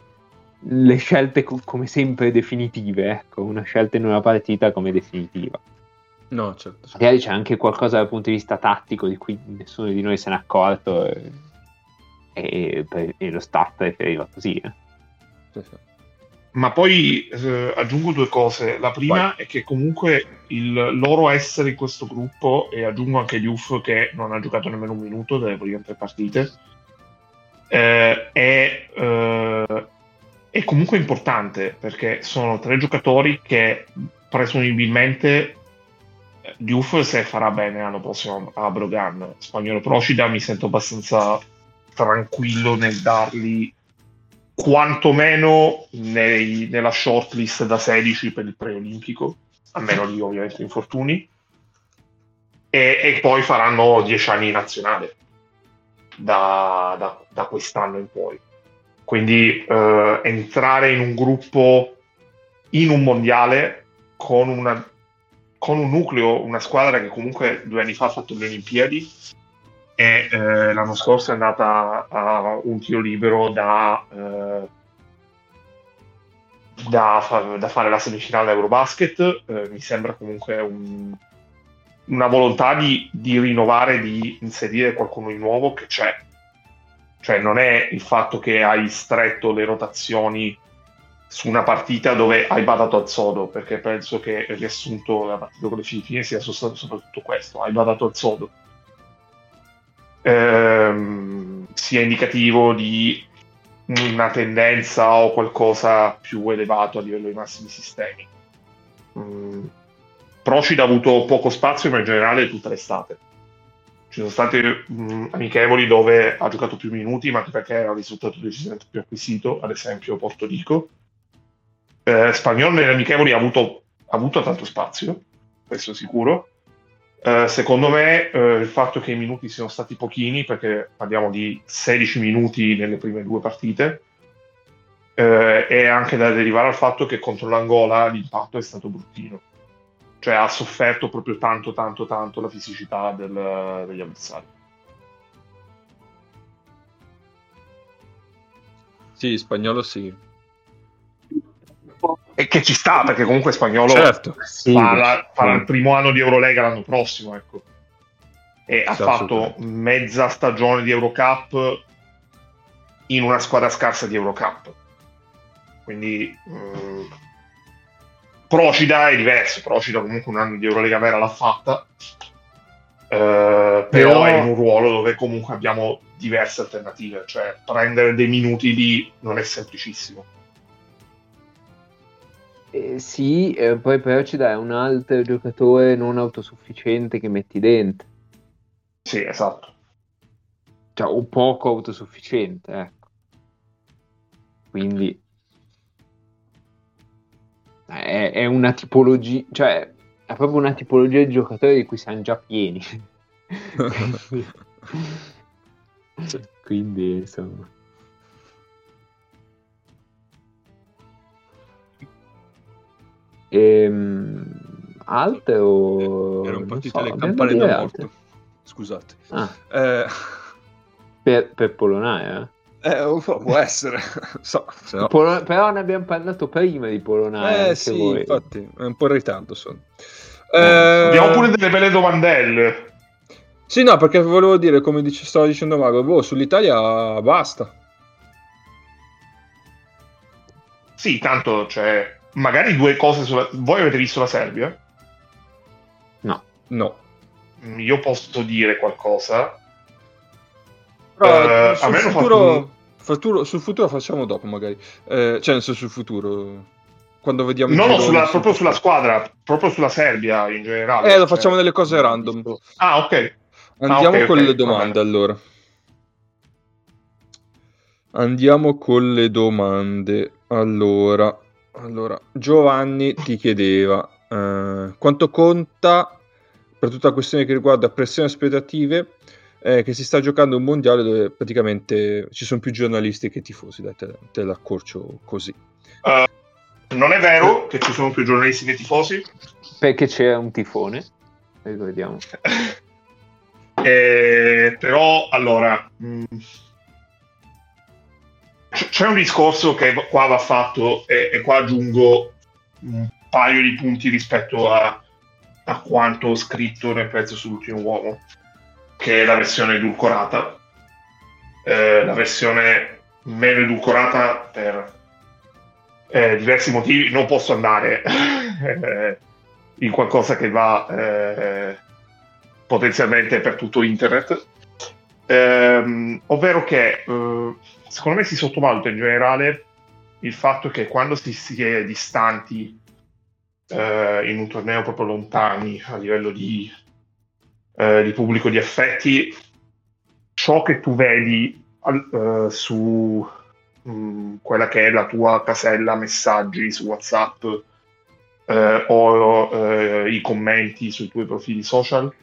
le scelte co- come sempre definitive, ecco, una scelta in una partita come definitiva. No, certo. sì. Magari c'è anche qualcosa dal punto di vista tattico di cui nessuno di noi se n'è accorto e, e- e lo staff preferiva così. eh. Sì, sì. Ma poi eh, aggiungo due cose. La prima Vai. è che comunque il loro essere in questo gruppo, e aggiungo anche Diouf che non ha giocato nemmeno un minuto delle prime tre partite, eh, è, eh, è comunque importante perché sono tre giocatori che presumibilmente eh, Diouf se farà bene l'anno prossimo a Brogan. Spagnolo Procida mi sento abbastanza tranquillo nel darli quantomeno nei, nella shortlist da 16 per il preolimpico, almeno lì ovviamente infortuni, e, e poi faranno 10 anni in nazionale da, da, da quest'anno in poi. Quindi eh, entrare in un gruppo in un mondiale con, una, con, un nucleo, una squadra che comunque due anni fa ha fatto le Olimpiadi e eh, l'anno scorso è andata a un tiro libero da, eh, da, da fare la semifinale Eurobasket. Eh, mi sembra comunque un, una volontà di, di rinnovare, di inserire qualcuno di nuovo che c'è. Cioè non è il fatto che hai stretto le rotazioni su una partita dove hai badato al sodo, perché penso che il riassunto della partita con le Filippine sia soprattutto questo, hai badato al sodo. Ehm, sia indicativo di una tendenza o qualcosa più elevato a livello di massimi sistemi. Mm. Procida ha avuto poco spazio, ma in generale tutta l'estate. Ci sono state mh, amichevoli dove ha giocato più minuti, ma anche perché era il risultato decisamente più acquisito, ad esempio Porto Rico eh, Spagnolo nelle amichevoli ha avuto, ha avuto tanto spazio, questo sicuro. Eh, secondo me eh, il fatto che i minuti siano stati pochini, perché parliamo di 16 minuti nelle prime due partite, eh, è anche da derivare al fatto che contro l'Angola l'impatto è stato bruttino. Cioè ha sofferto proprio tanto, tanto, tanto la fisicità del, degli avversari. Sì, spagnolo sì e che ci sta perché comunque spagnolo certo. farà, farà il primo anno di Eurolega l'anno prossimo ecco. e ha fatto mezza stagione di Eurocup in una squadra scarsa di Eurocup quindi mh, mm, Procida è diverso Procida comunque un anno di Eurolega vera l'ha fatta Uh, però, però, è in un ruolo dove comunque abbiamo diverse alternative, cioè prendere dei minuti lì non è semplicissimo. Eh, sì, eh, poi però ci dai un altro giocatore non autosufficiente che metti dentro. Sì, esatto. Cioè, o poco autosufficiente, ecco. Quindi è, è una tipologia, cioè è proprio una tipologia di giocatori di cui siamo già pieni. <laughs> Quindi, insomma. Ehm, alte o... Era un partito so, delle campane da morto. Scusate. Ah. Eh... Per, per Polonare, eh? Eh, può essere, <laughs> so, no. Pol- però ne abbiamo parlato prima di Polonare. Eh sì, voi. infatti, è un po' in ritardo sono. Eh, eh, abbiamo pure delle belle domandelle. Sì, no, perché volevo dire, come dice, stavo dicendo Mago, boh, sull'Italia basta. Sì, tanto, cioè, magari due cose sulla... Voi avete visto la Serbia? No. No. Io posso dire qualcosa. Però, uh, sul, futuro, futuro, sul futuro facciamo dopo, magari. Eh, cioè, nel senso, sul futuro. Quando vediamo no, no, sulla, proprio sulla squadra, proprio sulla Serbia in generale. Eh, lo facciamo cioè... delle cose random. Ah, ok. Andiamo ah, okay, con okay, le domande allora. Andiamo con le domande. Allora, allora, Giovanni ti chiedeva eh, quanto conta per tutta la questione che riguarda pressioni aspettative eh, che si sta giocando un mondiale dove praticamente ci sono più giornalisti che tifosi, dai, te, te l'accorcio così. Uh, non è vero che ci sono più giornalisti che tifosi? Perché c'è un tifone, vediamo. <laughs> eh, però, allora... Mh mm, c'è un discorso che qua va fatto e, e qua aggiungo un paio di punti rispetto a, a, quanto ho scritto nel pezzo sull'ultimo uomo, che è la versione edulcorata. Eh, la versione meno edulcorata per eh, diversi motivi non posso andare <laughs> eh, in qualcosa che va eh, potenzialmente per tutto internet. Ehm, ovvero che eh, secondo me si sottovaluta in generale il fatto che quando si, si è distanti in un torneo proprio lontani a livello di, eh, di pubblico di affetti, ciò che tu vedi al- eh, su mh, quella che è la tua casella messaggi su WhatsApp eh, o eh, i commenti sui tuoi profili social,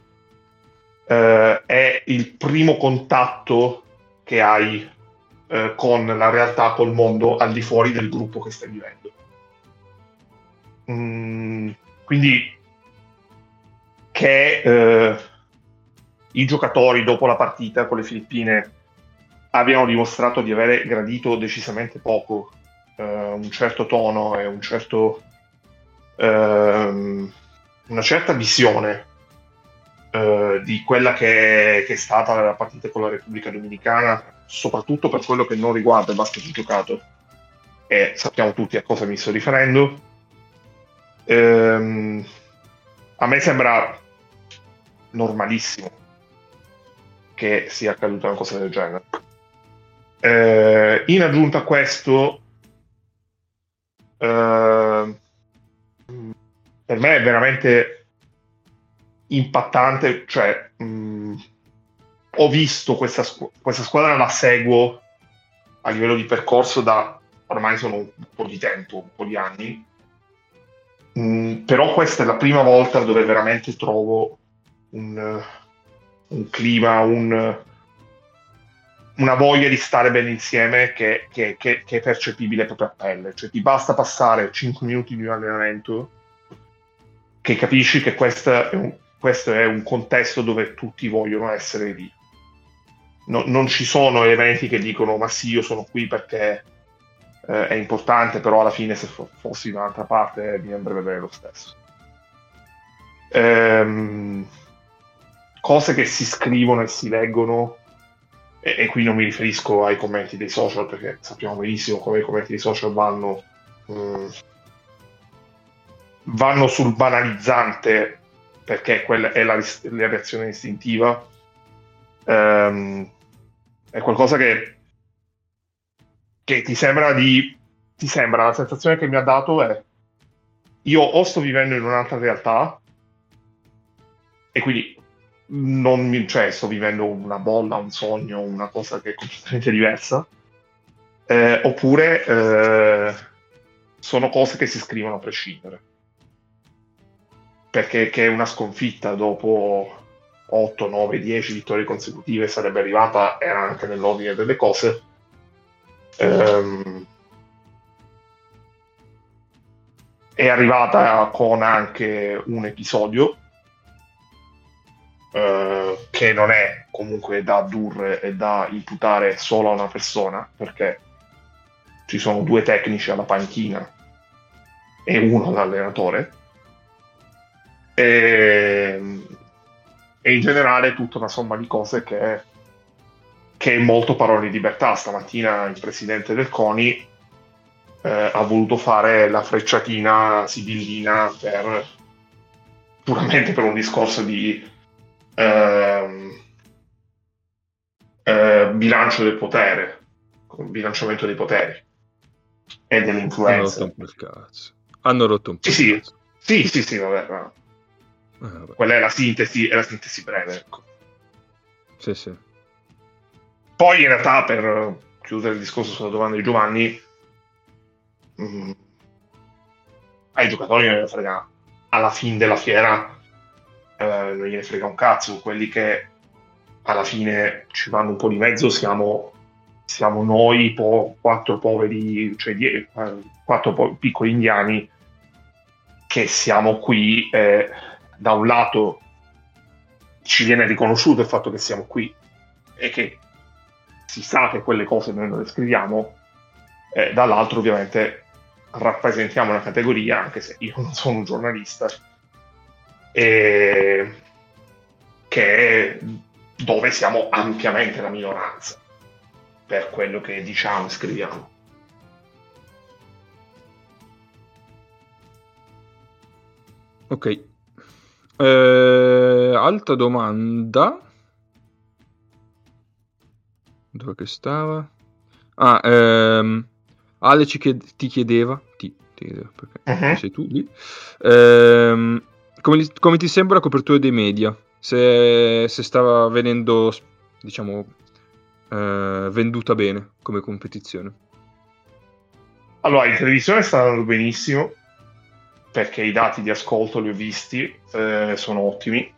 eh, è il primo contatto che hai eh, con la realtà, col mondo al di fuori del gruppo che stai vivendo. Mm, quindi che eh, i giocatori dopo la partita con le Filippine abbiano dimostrato di avere gradito decisamente poco eh, un certo tono e un certo, ehm, una certa visione eh, di quella che è, che è, stata la partita con la Repubblica Dominicana, soprattutto per quello che non riguarda il basket giocato. E sappiamo tutti a cosa mi sto riferendo. Ehm, a me sembra normalissimo che sia accaduta una cosa del genere. Eh, in aggiunta a questo, eh, per me è veramente impattante, cioè mh, ho visto questa, squ- questa squadra, la seguo a livello di percorso da ormai sono un po' di tempo, un po' di anni, mh, però questa è la prima volta dove veramente trovo un, un clima, un, una voglia di stare bene insieme che, che, che, che, è percepibile proprio a pelle. Cioè ti basta passare 5 minuti di un allenamento che capisci che questo è un, questo è un contesto dove tutti vogliono essere lì. No, non ci sono elementi che dicono ma sì, io sono qui perché eh, è importante, però alla fine se fossi da un'altra parte mi andrebbe bene lo stesso. Ehm, cose che si scrivono e si leggono, e, e, qui non mi riferisco ai commenti dei social, perché sappiamo benissimo come i commenti dei social vanno, mm, vanno sul banalizzante, perché quella è la, la reazione istintiva. Ehm, è qualcosa che, che ti sembra di... ti sembra, la sensazione che mi ha dato è io o sto vivendo in un'altra realtà e quindi non mi, cioè, sto vivendo una bolla, un sogno, una cosa che è completamente diversa, eh, oppure eh, sono cose che si scrivono a prescindere. Perché che una sconfitta dopo 8, 9, 10 vittorie consecutive sarebbe arrivata, era anche nell'ordine delle cose. Ehm, è arrivata con anche un episodio eh, che non è comunque da addurre e da imputare solo a una persona, perché ci sono due tecnici alla panchina e uno all'allenatore. E, e in generale tutta una somma di cose che, che è molto parole di libertà. Stamattina il presidente del CONI eh, ha voluto fare la frecciatina sibillina per, puramente per un discorso di Ehm, eh, bilancio del potere, bilanciamento dei poteri e delle influenze. Hanno rotto un po' cazzo. Hanno rotto un po' sì, cazzo. Sì, sì, sì, vabbè, vabbè. Eh, vabbè. Quella è la sintesi, è la sintesi breve, ecco. Sì, sì. Poi in realtà, per chiudere il discorso sulla domanda di Giovanni, mh, mm, ai giocatori non frega alla fine della fiera eh, non gliene frega un cazzo, quelli che alla fine ci vanno un po' di mezzo siamo, siamo noi, po- quattro poveri, cioè die- quattro po- piccoli indiani che siamo qui e da un lato ci viene riconosciuto il fatto che siamo qui e che si sa che quelle cose noi non le scriviamo, e dall'altro ovviamente rappresentiamo una categoria, anche se io non sono un giornalista, e che è dove siamo ampiamente la minoranza per quello che diciamo e scriviamo. Ok. Eh, altra domanda. Dove che stava? Ah, ehm, Ale ci chied- ti chiedeva, ti, ti chiedeva perché uh-huh. sei tu lì. Ehm, come, come, ti sembra la copertura dei media? Se, se stava venendo, diciamo, eh, venduta bene come competizione? Allora, in televisione sta andando benissimo perché i dati di ascolto li ho visti, eh, sono ottimi.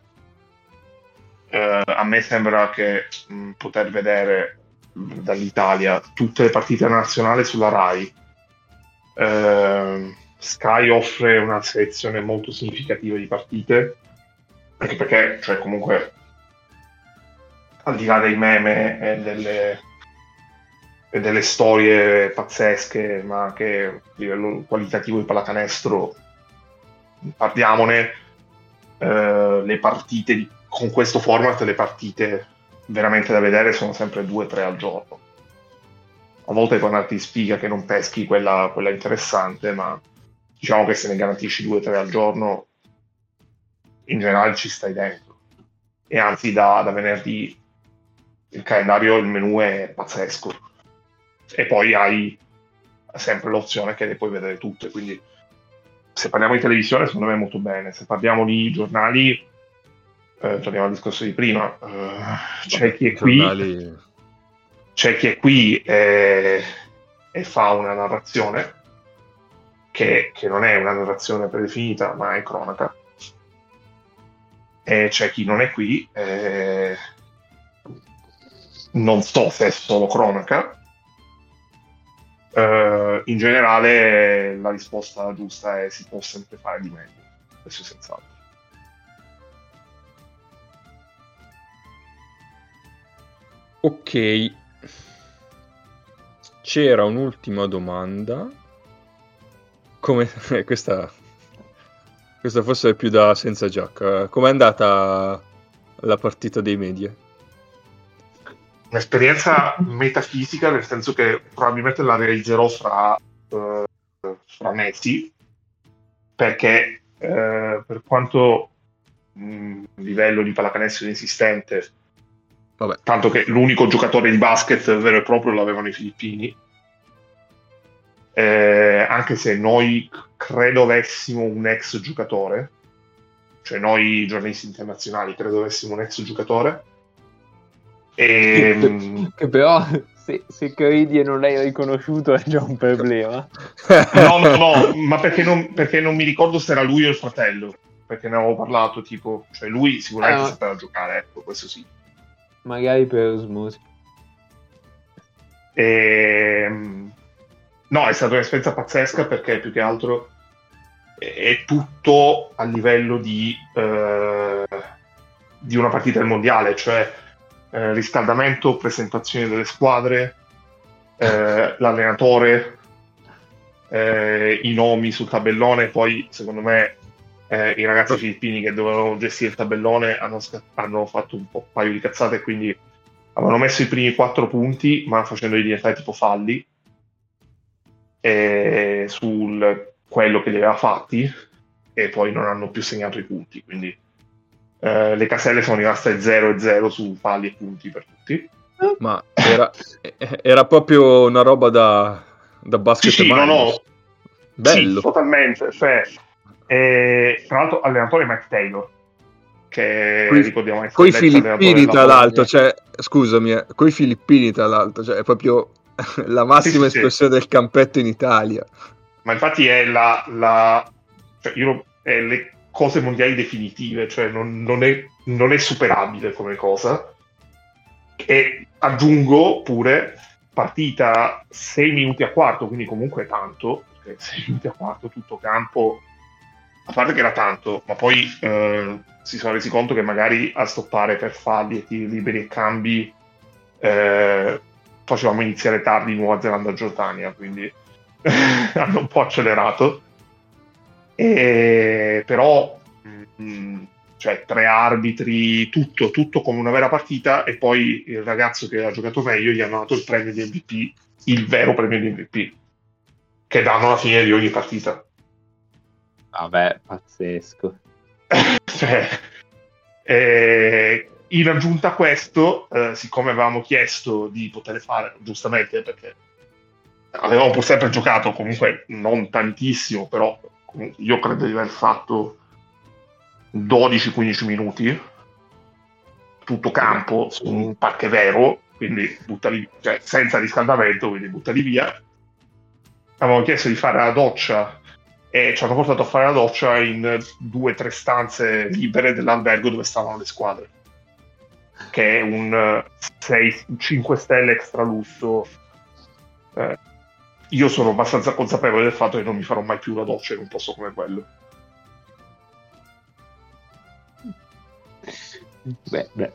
Eh, a me sembra che mh, poter vedere dall'Italia tutte le partite nazionali sulla RAI. Sky offre una selezione molto significativa di partite, anche perché, cioè, comunque, al di là dei meme e delle, e delle storie pazzesche, ma anche a livello qualitativo di pallacanestro, parliamone, eh, le partite di, con questo format, le partite veramente da vedere sono sempre due o tre al giorno. A volte può andarti in spiga che non peschi quella, quella interessante, ma diciamo che se ne garantisci due o tre al giorno, in generale ci stai dentro. E anzi, da, da venerdì il calendario, il menu è pazzesco. E poi hai sempre l'opzione che le puoi vedere tutte, quindi se parliamo di televisione secondo me è molto bene, se parliamo di giornali, eh, torniamo al discorso di prima, eh, c'è chi è qui, c'è chi è qui e, e fa una narrazione che, che, non è una narrazione predefinita ma è cronaca e c'è chi non è qui e non so se è solo cronaca Uh, in generale la risposta giusta è si può sempre fare di meglio, questo senz'altro. Ok, c'era un'ultima domanda. Come <laughs> questa, questa forse è più da senza giacca. Com'è andata la partita dei media? un'esperienza metafisica, nel senso che probabilmente la realizzerò fra, uh, fra mesi, perché uh, per quanto un livello di pallacanestro inesistente, Vabbè. tanto che l'unico giocatore di basket vero e proprio l'avevano i filippini, eh, anche se noi credo avessimo un ex giocatore, cioè noi giornalisti internazionali credo avessimo un ex giocatore, e... Che, <laughs> che però se, se credi e non l'hai riconosciuto è già un problema. <laughs> no, no, no, ma perché non, perché non mi ricordo se era lui o il fratello, perché ne avevo parlato, tipo, cioè lui sicuramente eh, sapeva giocare, ecco, questo sì. Magari per osmosi. Ehm, no, è stata un'esperienza pazzesca perché più che altro è tutto a livello di, eh, di una partita del mondiale, cioè eh, riscaldamento, presentazione delle squadre, eh, l'allenatore, eh, i nomi sul tabellone, poi secondo me eh, i ragazzi filippini che dovevano gestire il tabellone hanno, hanno fatto un, un paio di cazzate quindi avevano messo i primi quattro punti ma facendoli diventare tipo falli su quello che li aveva fatti e poi non hanno più segnato i punti quindi eh, le caselle sono rimaste 0 e 0 su falli e punti per tutti. Ma era, <laughs> era proprio una roba da, da basket sì, sì, no, no. Bello. Sì, totalmente. Cioè, eh, tra l'altro allenatore Mike Taylor, che coi, ricordiamo essere coi filippini tra l'altro, cioè, scusami, eh, coi filippini tra l'altro, cioè, è proprio <laughs> la massima sì, espressione del campetto in Italia. Ma infatti è la... la cioè, io, è le cose mondiali definitive, cioè non, non, è, non è superabile come cosa. E aggiungo pure partita 6 minuti a quarto, quindi comunque tanto, perché 6 minuti a quarto tutto campo, a parte che era tanto, ma poi eh, si sono resi conto che magari a stoppare per falli e tiri liberi e cambi eh, facevamo iniziare tardi Nuova Zelanda-Giordania, quindi <laughs> hanno un po' accelerato. E, però, mh, mm, cioè, tre arbitri, tutto, tutto come una vera partita, e poi il ragazzo che ha giocato meglio gli hanno dato il premio di MVP, il vero premio di MVP, che danno alla fine di ogni partita. Vabbè, pazzesco. <laughs> cioè, eh, in aggiunta a questo, eh, siccome avevamo chiesto di poter fare, giustamente, perché avevamo pur sempre giocato, comunque non tantissimo, però io credo di aver fatto 12-15 minuti tutto campo su un parche vero quindi buttali, cioè, senza riscaldamento, quindi buttali via. Avevamo chiesto di fare la doccia e ci hanno portato a fare la doccia in due o tre stanze libere dell'albergo dove stavano le squadre che è un 6, 5 stelle extra lusso eh, io sono abbastanza consapevole del fatto che non mi farò mai più una doccia in un posto come quello beh, beh.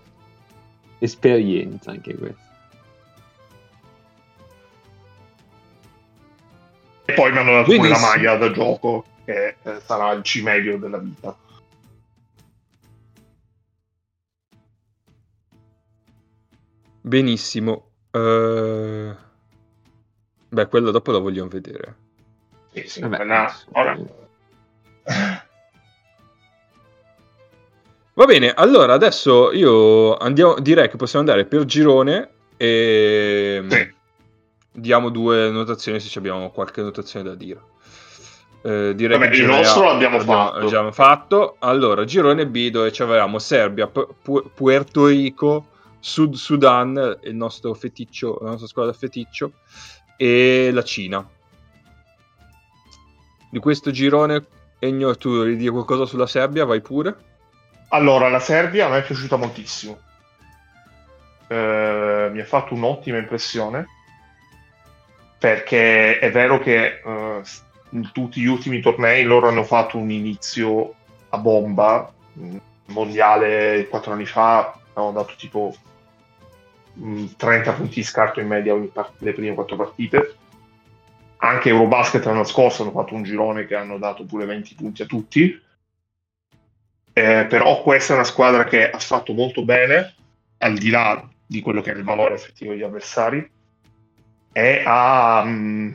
esperienza anche questa E poi mi hanno dato la Benissimo. maglia da gioco, che eh, sarà il cimelio della vita. Benissimo. Eh, Beh, quello dopo lo vogliamo vedere. Sì, sì, Vabbè, quella- ora- Va bene, allora adesso io andiamo, direi che possiamo andare per girone e Sì. diamo due notazioni se ci abbiamo qualche notazione da dire. Eh, direi Vabbè, che il nostro A l'abbiamo fatto. l'abbiamo fatto. Allora, girone B dove ci avevamo Serbia, Pu- Puerto Rico, Sud Sudan, il nostro feticcio, la nostra squadra feticcio, e la Cina. Di questo girone, Ennio, tu vuoi dire qualcosa sulla Serbia? Vai pure. Allora, la Serbia me è piaciuta moltissimo. Eh, mi ha fatto un'ottima impressione perché è vero che eh, in tutti gli ultimi tornei loro hanno fatto un inizio a bomba. Mm, Mondiale quattro anni fa hanno dato tipo mm, 30 punti di scarto in media ogni part- le prime quattro partite. Anche Eurobasket l'anno scorso hanno fatto un girone che hanno dato pure 20 punti a tutti. Eh, però questa è una squadra che ha fatto molto bene, al di là di quello che è il valore effettivo degli avversari, e ha, mm,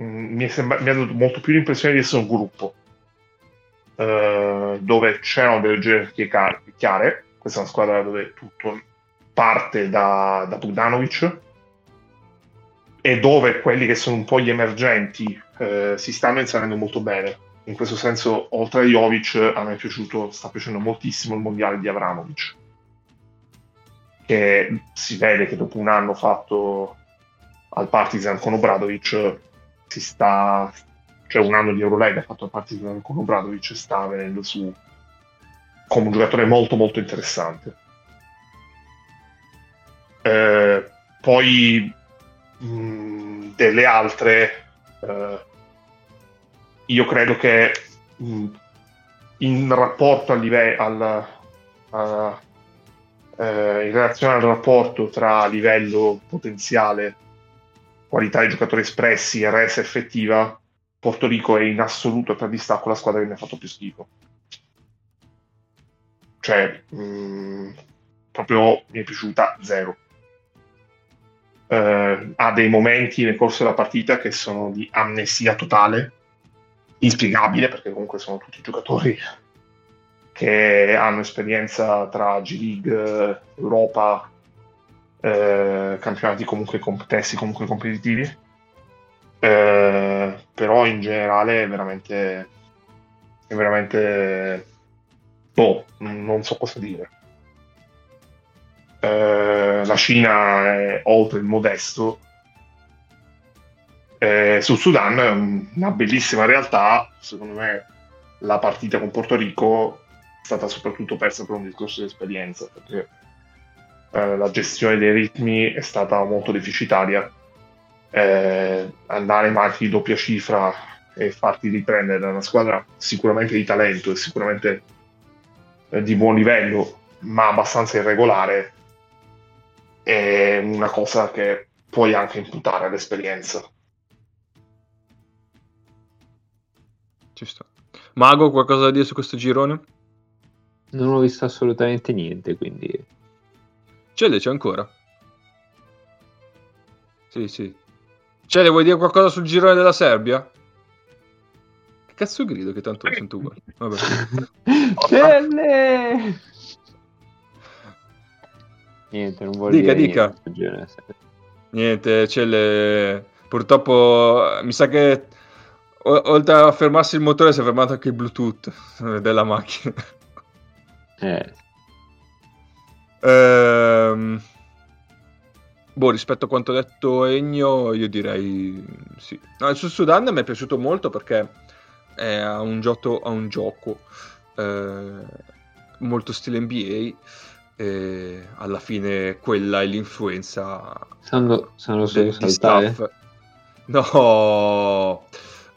mm, mi, sembra- mi ha dato molto più l'impressione di essere un gruppo, eh, dove c'erano delle gerarchie chiare, questa è una squadra dove tutto parte da, da Bogdanovic, e dove quelli che sono un po' gli emergenti eh, si stanno inserendo molto bene in questo senso, oltre a Jovic, a me è piaciuto, sta piacendo moltissimo il mondiale di Avramovic. Che si vede che dopo un anno fatto al Partizan con Obradovic, si sta, cioè un anno di Eurolega fatto al Partizan con Obradovic, sta venendo su come un giocatore molto molto interessante. Eh, poi mh, delle altre eh, io credo che mh, in rapporto al livello al, a- eh, in relazione al rapporto tra livello potenziale qualità dei giocatori espressi e res effettiva Porto Rico è in assoluto tra distacco la squadra che mi ha fatto più schifo. Cioè mh, proprio mi è piaciuta zero Eh, ha dei momenti nel corso della partita che sono di amnesia totale inspiegabile perché comunque sono tutti giocatori che hanno esperienza tra G League, Europa, eh, campionati comunque complessi, comunque competitivi. Eh, però in generale è veramente, è veramente, boh, non so cosa dire. Eh, la Cina è oltre il modesto, eh, sul Sudan è un- una bellissima realtà, secondo me la partita con Porto Rico è stata soprattutto persa per un discorso di esperienza, perché eh, la gestione dei ritmi è stata molto deficitaria. Eh, andare in marchi di doppia cifra e farti riprendere da una squadra sicuramente di talento e sicuramente eh, di buon livello, ma abbastanza irregolare, è una cosa che puoi anche imputare all'esperienza. Ci sta. Mago, qualcosa da dire su questo girone? Non ho visto assolutamente niente, quindi Cele c'è ancora? Sì, sì. Cele, vuoi dire qualcosa sul girone della Serbia? Che cazzo grido che tanto sento uguale. Vabbè. <laughs> Celle! Niente, non vuol Dica, dire dica. niente. Niente, Cele... Purtroppo mi sa che o- oltre a fermarsi il motore si è fermato anche il Bluetooth della macchina. Eh, Ehm, boh, rispetto a quanto ha detto Ennio, io direi sì. No, il Sud Sudan mi è piaciuto molto perché è un gioco, ha un gioco eh, molto stile NBA e alla fine quella è l'influenza Sanno, sanno solo de- di saltare. staff. No,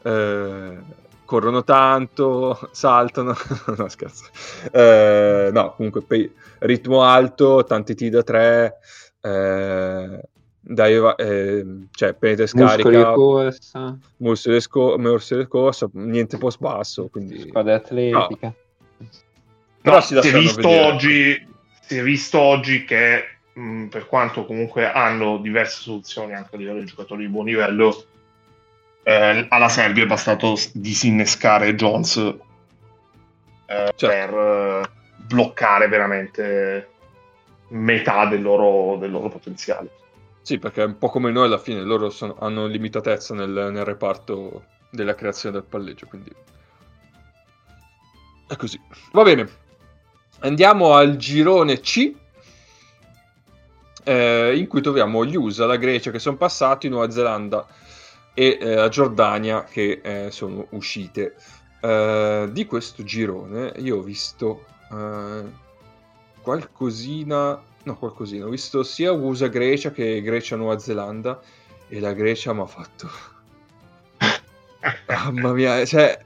eh, corrono tanto, saltano, <laughs> no scherzo. Eh, no, comunque poi ritmo alto, tanti tiri da tre, eh, dai, eh, cioè penetra Muscoli scarica, corsa, muscoli sco- muscoli e corsa, niente post basso, quindi... squadra atletica. Però No, si è lasciano visto vedere. oggi, si è visto oggi che mh, per quanto comunque hanno diverse soluzioni anche a livello di giocatori di buon livello, eh, alla Serbia è bastato disinnescare Jones eh, Certo. per eh, bloccare veramente metà del loro, del loro potenziale. Sì, perché è un po' come noi alla fine, loro sono- hanno limitatezza nel, nel reparto della creazione del palleggio, quindi è così. Va bene, andiamo al girone C, eh, in cui troviamo gli USA, la Grecia che sono passati, Nuova Zelanda e eh, la Giordania che eh, sono uscite. Eh, di questo girone io ho visto eh, qualcosina, no qualcosina, ho visto sia USA Grecia che Grecia Nuova Zelanda e la Grecia mi ha fatto <laughs> mamma mia, cioè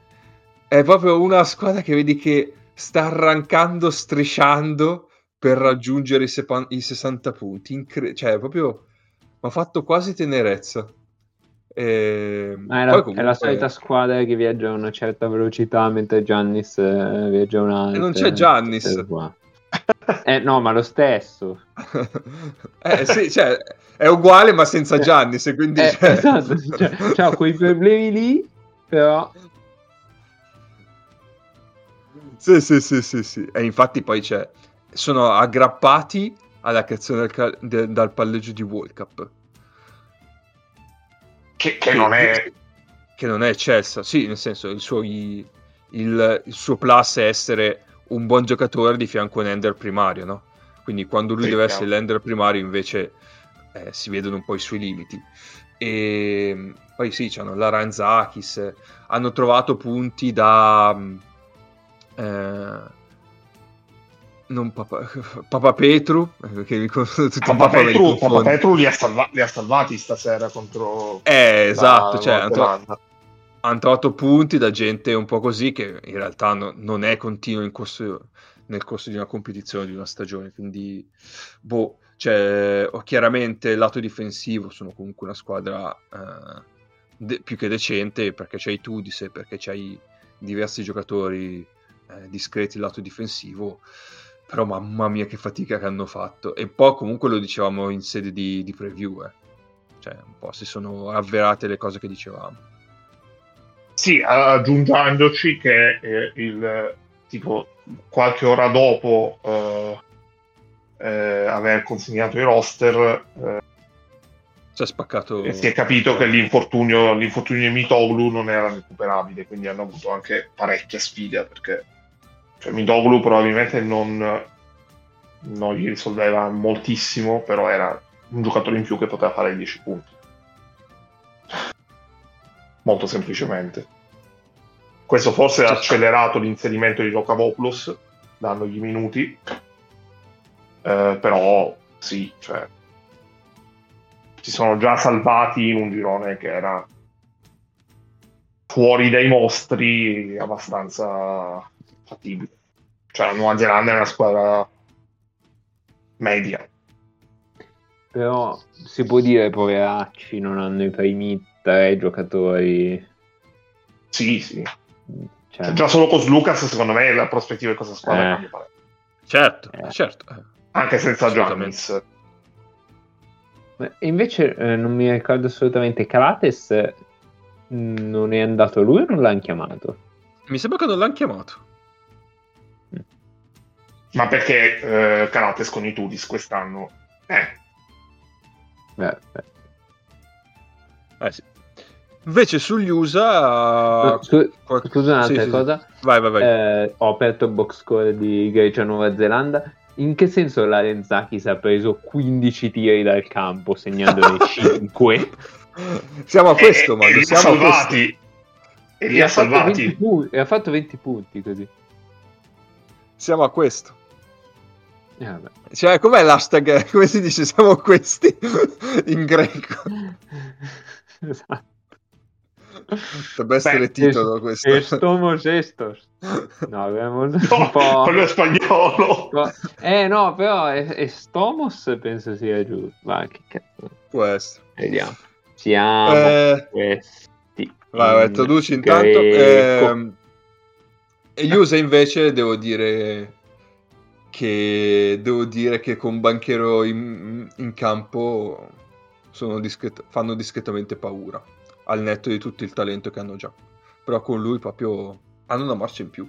è proprio una squadra che vedi che sta arrancando strisciando per raggiungere i, sepan- i 60 punti, Incre- cioè proprio mi ha fatto quasi tenerezza. E... Ma è la, poi è comunque- la solita squadra che viaggia a una certa velocità mentre Giannis eh, viaggia a un'altra. E non c'è Giannis. Tutte qua. Eh no, ma lo stesso. <laughs> eh sì, cioè, è uguale ma senza Giannis, e quindi... Eh, cioè- esatto, cioè, c'ha quei problemi lì, però Sì, sì, sì, sì, sì. E infatti poi c'è... Sono aggrappati alla creazione del cal- de- dal palleggio di World Cup. Che, che non è Che non è eccelsa. Sì, nel senso, il suo, il, il suo plus è essere un buon giocatore di fianco a un ender primario, no? Quindi quando lui Sì, deve chiaro. essere l'ender primario invece eh, si vedono un po' i suoi limiti. E poi sì, c'hanno la Ranzakis, hanno trovato punti da... eh, non Papa, <laughs> Papa Petru, eh, che mi tutti Papa Petru, Papa. Petru li, ha salva- li ha salvati stasera contro Eh, esatto, la cioè, hanno tro- Zelanda. hanno trovato punti da gente un po' così che in realtà no- non è continuo in corso- nel corso di una competizione, di una stagione, quindi boh, cioè, chiaramente il lato difensivo sono comunque una squadra eh, de- più che decente perché c'hai Tudise, perché c'hai diversi giocatori eh, discreti lato difensivo, però mamma mia che fatica che hanno fatto e poi comunque lo dicevamo in sede di, di preview, eh. cioè un po' si sono avverate le cose che dicevamo. Sì, aggiungendoci che eh, il tipo qualche ora dopo eh, eh, aver consegnato i roster eh, Si è spaccato. e si è capito che l'infortunio, l'infortunio di Mitoglu non era recuperabile, quindi hanno avuto anche parecchia sfida perché cioè, Mitoglu probabilmente non, non gli risolveva moltissimo, però era un giocatore in più che poteva fare 10 punti. Molto semplicemente. Questo forse ha accelerato l'inserimento di Rocavopoulos, dandogli minuti, Eh, però sì, cioè, si sono già salvati in un girone che era fuori dai mostri abbastanza fattibile. Cioè la Nuova Zelanda è una squadra media. Però si può dire poveracci non hanno i primi tre giocatori. Sì, sì. Cioè, Cioè, già solo con Lucas, secondo me, la prospettiva di questa squadra Eh. cambia parecchio. Certo, Eh. certo. Anche senza. Giannis. invece eh, non mi ricordo assolutamente. Calates mh, non è andato lui o non l'hanno chiamato? Mi sembra che non l'hanno chiamato. Ma perché eh, Carates con i Tudis quest'anno? Eh, Beh, beh. Eh sì. Invece sugli USA. Scu- scusa sì, un'altra sì, sì. cosa. Vai, vai, vai. Eh, ho aperto il box score di Grecia Nuova Zelanda. in che senso Larenzakis ha preso 15 tiri dal campo segnandone <laughs> 5? Siamo a questo, e, Mando, e li ha siamo a questo. salvati. E li E ha ha fatto 20 salvati. pu- e ha fatto 20 punti così. Siamo a questo. Eh. Cioè, com'è l'hashtag? <laughs> Come si dice? Siamo questi <laughs> in greco. Esatto. Dovrebbe essere Beh, titolo questo. Estomos estos. No, abbiamo un <laughs> No, po'... quello è spagnolo. Eh no, però es- Estomos penso sia giusto. Va, che cazzo. Può essere. Vediamo. Siamo Eh, questi. vai, vai, traduci intanto. greco. Ehm, e Iusa invece devo dire che devo dire che con Banchero in, in campo sono discret- fanno discretamente paura al netto di tutto il talento che hanno già però con lui proprio hanno una marcia in più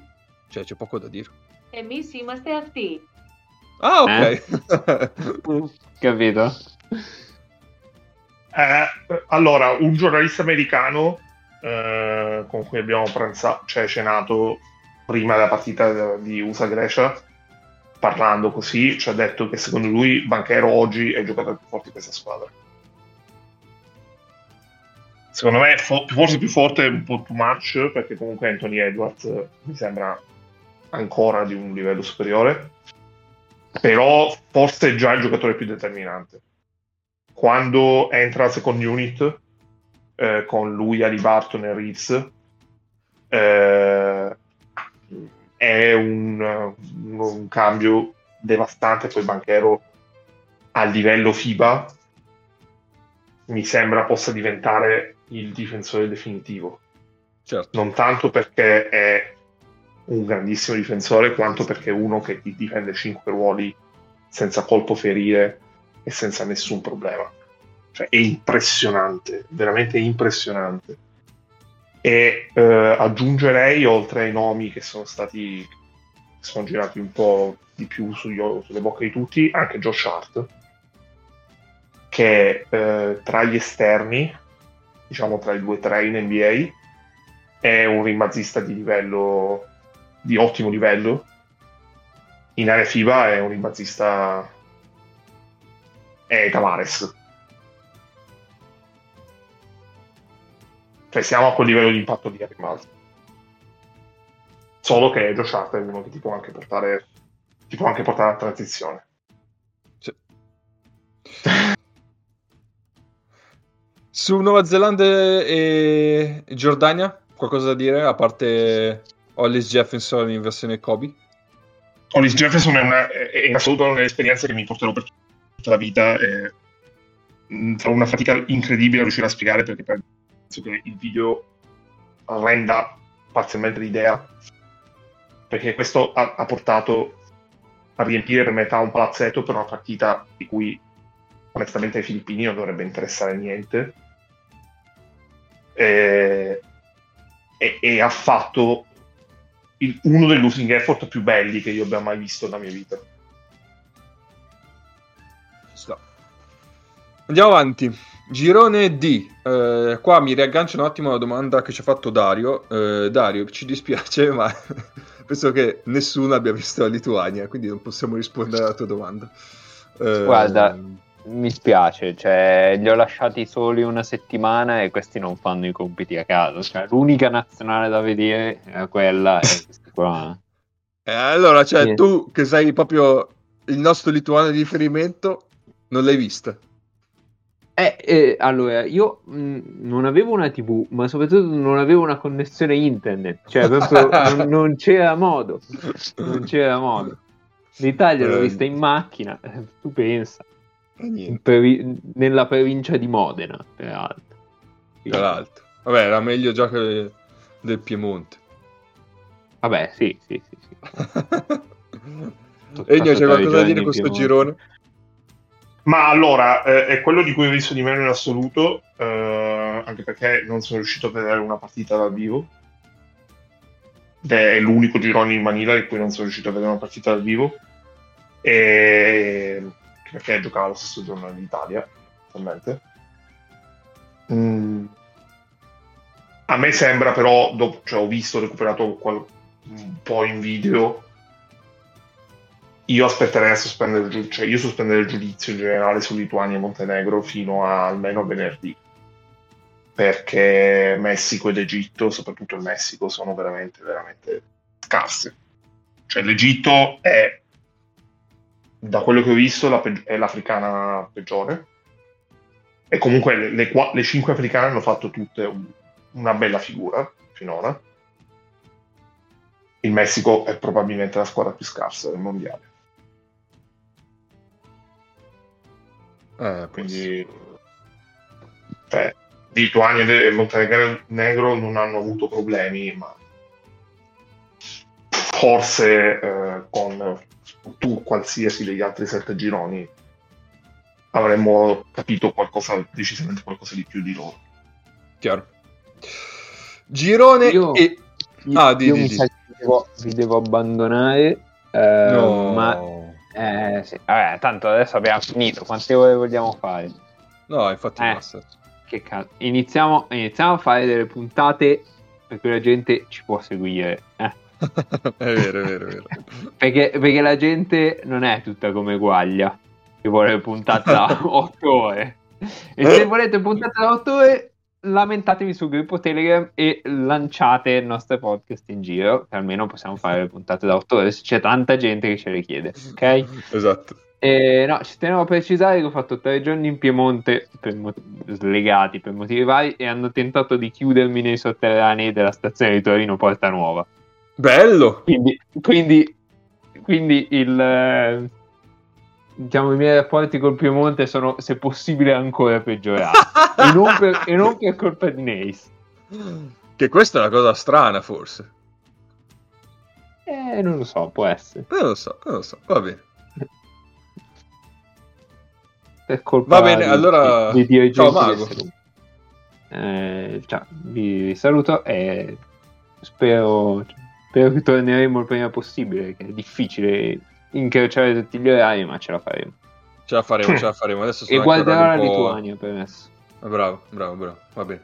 cioè c'è poco da dire Εμείς είμαστε αυτοί. ah ok <laughs> Capito? Eh, allora, un giornalista americano eh, con cui abbiamo pranzato, cioè cenato prima della partita di USA-Grecia, parlando così, ci ha detto che secondo lui Banchero oggi è il giocatore più forte di questa squadra. Secondo me, fo- forse più forte è un po' too much, perché comunque Anthony Edwards eh, mi sembra ancora di un livello superiore, però forse è già il giocatore più determinante quando entra la second unit eh, con lui, Ali Barton e Reeves eh, è un, un- cambio devastante poi Banchero a livello FIBA mi sembra possa diventare il difensore definitivo certo non tanto perché è un grandissimo difensore quanto perché è uno che ti difende 5 ruoli senza colpo ferire e senza nessun problema. Cioè è impressionante, veramente impressionante. E eh, aggiungerei, oltre ai nomi che sono stati che sono girati un po' di più sugli- sulle bocche di tutti, anche Josh Hart, che eh, tra gli esterni, diciamo tra i due tre in NBA, è un rimbazzista di livello di ottimo livello. In area FIBA è un rimbazzista è Tavares. Cioè siamo a quel livello di impatto di rimbalzo. Solo che Josh Hart è uno che ti può anche portare ti può anche portare a transizione. Sì. Su Nuova Zelanda e Giordania, qualcosa da dire a parte Hollis Jefferson in versione Kobe? Hollis Jefferson è, una, è in assoluto una delle esperienze che mi porterò per tutta la vita. E, mh, farò una fatica incredibile a riuscire a spiegare perché penso che il video renda parzialmente l'idea. Perché questo ha, ha portato a riempire per metà un palazzetto per una partita di cui onestamente ai filippini non dovrebbe interessare niente. E, e- e ha fatto il- uno dei losing effort più belli che io abbia mai visto nella mia vita. Andiamo avanti. Girone D. Eh, qua mi riaggancio un attimo alla domanda che ci ha fatto Dario. Eh, Dario, ci dispiace, <laughs> ma <laughs> penso che nessuno abbia visto la Lituania, quindi non possiamo rispondere alla tua domanda. Eh, Guarda, mi spiace, cioè, li ho lasciati soli una settimana e questi non fanno i compiti a caso. Cioè, l'unica nazionale da vedere è quella e questi qua. <laughs> eh, allora, cioè, tu che sei proprio il nostro lituano di riferimento, non l'hai vista. Eh, eh, allora, io mh, non avevo una TV, ma soprattutto non avevo una connessione internet, cioè proprio <laughs> non, non c'era modo, non c'era modo. L'Italia l'ho Eh. vista in macchina, <laughs> tu pensa, Eh, provi- nella provincia di Modena, peraltro. tra l'altro. Vabbè, era meglio già che del Piemonte. Vabbè, sì, sì, sì. sì. <laughs> Egno, c'è qualcosa da dire questo in girone? Ma allora, eh, è quello di cui ho visto di meno in assoluto, eh, anche perché non sono riuscito a vedere una partita dal vivo. Ed è l'unico girone in Manila in cui non sono riuscito a vedere una partita dal vivo. E... Perché giocava lo stesso giorno dell'Italia, attualmente. Mm. A me sembra però, dopo, cioè, ho visto, ho recuperato qual- un po' in video io aspetterei a sospendere il giudizio, cioè io sospenderei il giudizio in generale su Lituania e Montenegro fino a almeno venerdì. Perché Messico ed Egitto, soprattutto il Messico, sono veramente, veramente scarse. Cioè l'Egitto è, da quello che ho visto, la pe- è l'africana peggiore. E comunque le, le, qua- le cinque africane hanno fatto tutte un- una bella figura finora. Il Messico è probabilmente la squadra più scarsa del mondiale. Eh, Quindi, cioè, Lituania e Montenegro non hanno avuto problemi, ma forse eh, con tu qualsiasi degli altri sette gironi avremmo capito qualcosa, decisamente qualcosa di più di loro. chiaro. Girone Io- e... Ah, di, io di, mi di. sa che vi devo, vi devo abbandonare. eh, No. Ma eh, sì. Vabbè, tanto adesso abbiamo finito. Quante ore vogliamo fare? No, infatti Eh. basta. Che cazzo. Iniziamo, iniziamo a fare delle puntate per cui la gente ci può seguire. eh. <laughs> è vero, è vero, è vero. <laughs> Perché, perché la gente non è tutta come Guaglia, che vuole puntate da <laughs> 8 ore. E se volete puntate da 8 ore, lamentatevi sul gruppo Telegram e lanciate il nostro podcast in giro, che almeno possiamo fare le <laughs> puntate da 8 ore se c'è tanta gente che ce le chiede, ok? Esatto. E no, ci tenevo a precisare che ho fatto tre giorni in Piemonte per mo- slegati per motivi vari e hanno tentato di chiudermi nei sotterranei della stazione di Torino Porta Nuova. Bello! Quindi, quindi, quindi il, eh, diciamo, i miei rapporti col Piemonte sono, se possibile, ancora peggiorati. e, non per, e non per colpa di Neis. Che questa è una cosa strana, forse. Eh, non lo so, può essere. Non lo so, non lo so. Va bene. Per colpa Va bene, di- allora, di, di ciao, Mago. Eh, ciao, vi saluto e spero, spero che torneremo il prima possibile, che è difficile incrociare tutti gli orari, ma ce la faremo. Ce la faremo, ce la <laughs> faremo. Adesso sono E guarderò la Lituania, permesso. Ah, Bravo, bravo, bravo. Va bene.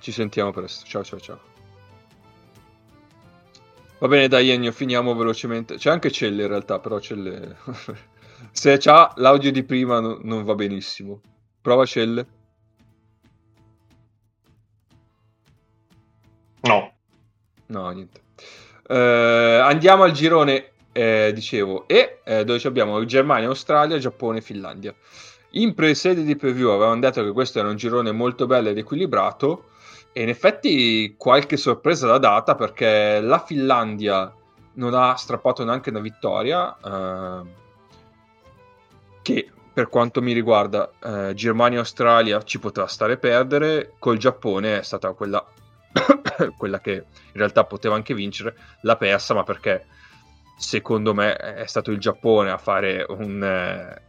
Ci sentiamo presto. Ciao, ciao, ciao. Va bene, dai, Ennio, finiamo velocemente. C'è anche Celle in realtà, però Celle... <laughs> Se c'ha l'audio di prima no- non va benissimo. Prova Celle. No, No, niente. Eh, andiamo al girone, eh, dicevo, e eh, dove abbiamo Germania, Australia, Giappone, Finlandia. In pre-sede di preview avevamo detto che questo era un girone molto bello ed equilibrato e in effetti qualche sorpresa l'ha data perché la Finlandia non ha strappato neanche una vittoria eh, che per quanto mi riguarda eh, Germania e Australia ci poteva stare perdere col Giappone è stata quella <coughs> quella che in realtà poteva anche vincere l'ha persa ma perché secondo me è stato il Giappone a fare un, eh,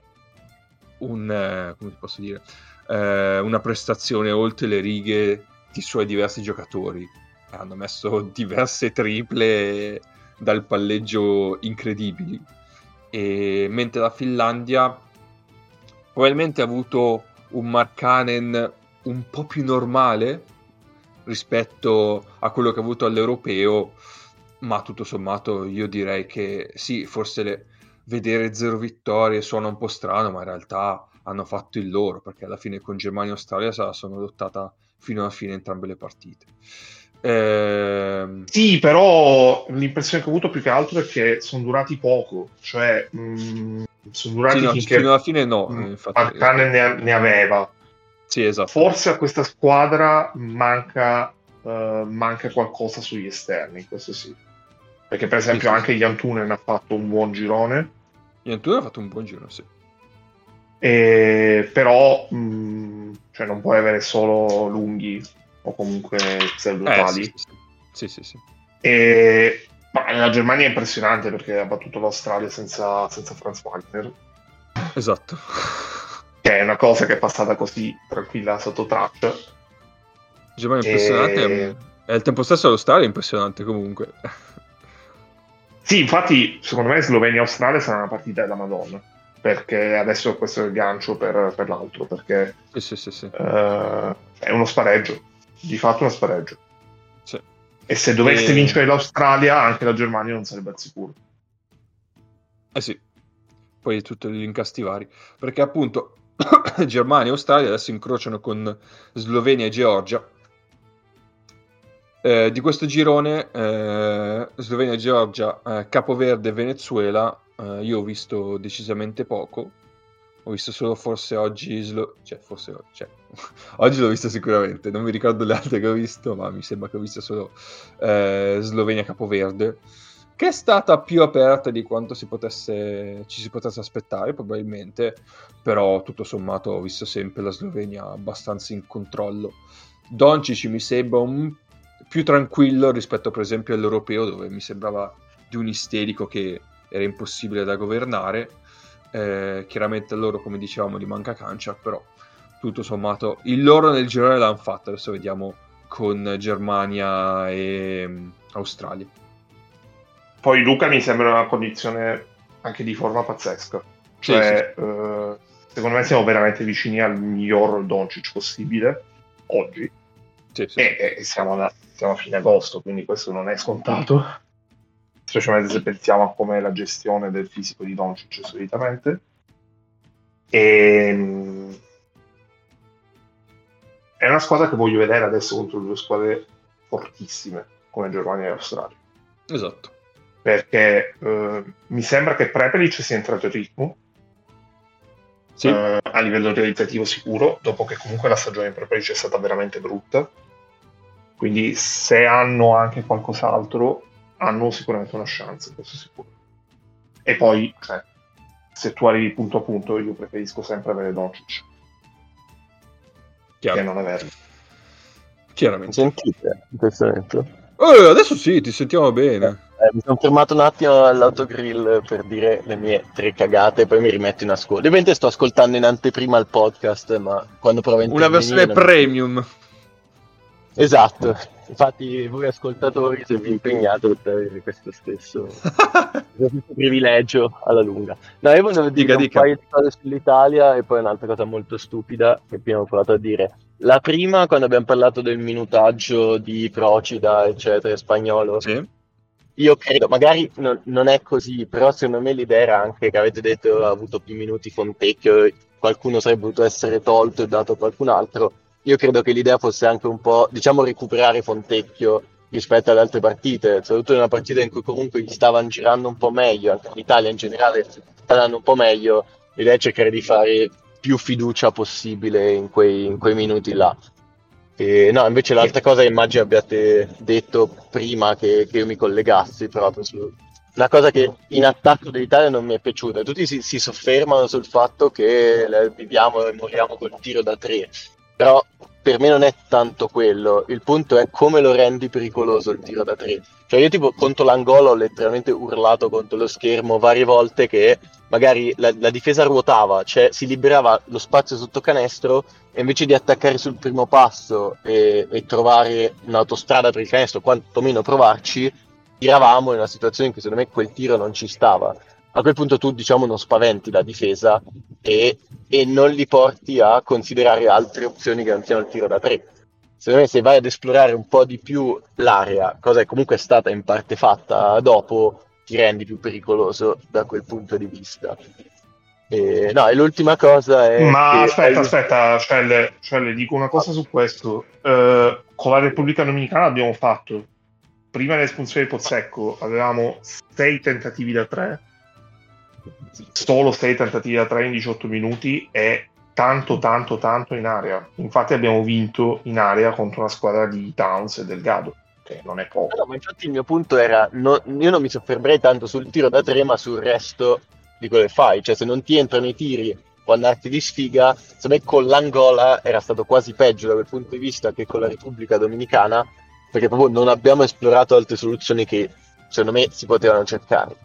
un eh, come posso dire eh, una prestazione oltre le righe di suoi diversi giocatori. Hanno messo diverse triple dal palleggio incredibili. E mentre la Finlandia probabilmente ha avuto un Markkanen un po' più normale rispetto a quello che ha avuto all'europeo ma tutto sommato io direi che sì forse le- vedere zero vittorie suona un po' strano ma in realtà hanno fatto il loro perché alla fine con Germania e Australia se la sono lottata fino alla fine entrambe le partite Ehm, Sì, però l'impressione che ho avuto più che altro è che sono durati poco, cioè mh, sono durati sì, no, finché fino alla fine no mh, infatti Markkanen ne, ne aveva. sì esatto Forse a questa squadra manca, eh, manca qualcosa sugli esterni, questo sì. Perché per esempio sì, anche Jantunen ha fatto un buon girone, Iantuno ha fatto un buon giro sì. E- però mh, cioè non puoi avere solo lunghi o comunque pseudo Eh, sì, sì, sì. sì. E ma la Germania è impressionante perché ha battuto l'Australia senza, senza Franz Wagner, esatto. Che è una cosa che è passata così tranquilla sotto traccia. Germania è E- impressionante e al tempo stesso l'Australia è impressionante comunque Sì, infatti, secondo me Slovenia-Australia sarà una partita della Madonna. Perché adesso questo è il gancio per, per l'altro. Perché sì sì sì, eh, è uno spareggio. Di fatto uno spareggio. E se dovesse E- vincere l'Australia, anche la Germania non sarebbe al sicuro. Eh sì, poi tutti gli incasti vari. Perché appunto <coughs> Germania e Australia adesso incrociano con Slovenia e Georgia. Eh, di questo girone, eh, Slovenia, Georgia, eh, Capoverde Venezuela, eh, io ho visto decisamente poco. Ho visto solo forse oggi, Slo- cioè forse cioè, <laughs> oggi l'ho visto sicuramente, non mi ricordo le altre che ho visto, ma mi sembra che ho visto solo eh, Slovenia Capoverde, che è stata più aperta di quanto si potesse, ci si potesse aspettare probabilmente, però tutto sommato ho visto sempre la Slovenia abbastanza in controllo. Doncic mi sembra un più tranquillo rispetto per esempio all'europeo dove mi sembrava di un isterico che era impossibile da governare eh, chiaramente a loro, come dicevamo, gli manca cancia, però tutto sommato il loro nel girone l'hanno fatto. Adesso vediamo con Germania e um, Australia. Poi Luca mi sembra una condizione anche di forma pazzesca. Cioè, sì, sì. Eh, secondo me siamo veramente vicini al miglior Doncic possibile oggi. Sì, e, e siamo, da, siamo a fine agosto, quindi questo non è scontato specialmente se pensiamo a com'è la gestione del fisico di Doncic solitamente. E... Ehm, è una squadra che voglio vedere adesso contro due squadre fortissime come Germania e Australia. Esatto. Perché eh, mi sembra che Prepelic sia entrato in ritmo sì. eh, a livello realizzativo sicuro, dopo che comunque la stagione di Prepelic è stata veramente brutta. Quindi se hanno anche qualcos'altro, hanno sicuramente una chance, questo sicuro. E poi, cioè, se tu arrivi punto a punto, io preferisco sempre avere Doncic. Chiaro. Che non averlo. Chiaramente. Sentite in questo momento? Oh, adesso sì, ti sentiamo bene. Eh, mi sono fermato un attimo all'autogrill per dire le mie tre cagate e poi mi rimetto in ascolto. Ovviamente sto ascoltando in anteprima il podcast, ma quando provo a Una versione premium. Mi... Esatto, infatti voi ascoltatori se vi impegnate ad avere questo stesso, <laughs> questo privilegio alla lunga. No, io volevo dire dica, un dica. paio di cose sull'Italia e poi un'altra cosa molto stupida che abbiamo provato a dire. La prima, quando abbiamo parlato del minutaggio di Procida, eccetera, spagnolo, sì. io credo, magari no, non è così, però secondo me l'idea era anche che avete detto che ha avuto più minuti Fontecchio, qualcuno sarebbe potuto essere tolto e dato a qualcun altro io credo che l'idea fosse anche un po', diciamo, recuperare Fontecchio rispetto alle altre partite, soprattutto in una partita in cui comunque gli stavano girando un po' meglio, anche l'Italia in generale sta andando un po' meglio, l'idea è cercare di fare più fiducia possibile in quei, in quei minuti là. E, no, invece l'altra cosa che immagino abbiate detto prima che, che io mi collegassi proprio su, una cosa che in attacco dell'Italia non mi è piaciuta. Tutti si, si soffermano sul fatto che viviamo e moriamo col tiro da tre. Però per me non è tanto quello, il punto è come lo rendi pericoloso il tiro da tre. Cioè io tipo contro l'Angola ho letteralmente urlato contro lo schermo varie volte che magari la, la difesa ruotava, cioè si liberava lo spazio sotto canestro e invece di attaccare sul primo passo e, e trovare un'autostrada per il canestro, quantomeno provarci, tiravamo in una situazione in cui secondo me quel tiro non ci stava a quel punto tu diciamo non spaventi la difesa e, e, non li porti a considerare altre opzioni che non siano il tiro da tre. Secondo me se vai ad esplorare un po' di più l'area, cosa che comunque è stata in parte fatta dopo, ti rendi più pericoloso da quel punto di vista. E, no, e l'ultima cosa è... Ma aspetta, hai... aspetta, cioè le, cioè le, dico una cosa su questo. Uh, con la Repubblica Dominicana abbiamo fatto, prima dell'espulsione di Pozzecco, avevamo sei tentativi da tre solo 6 tentativi da 3 in 18 minuti è tanto tanto tanto in area. Infatti abbiamo vinto in area contro una squadra di Towns e Delgado che non è poco. No, ma infatti il mio punto era no, io non mi soffermerei tanto sul tiro da 3 ma sul resto di quello che fai. Cioè se non ti entrano i tiri può andarti di sfiga. Secondo me con l'Angola era stato quasi peggio da quel punto di vista che con la Repubblica Dominicana perché proprio non abbiamo esplorato altre soluzioni che secondo me si potevano cercare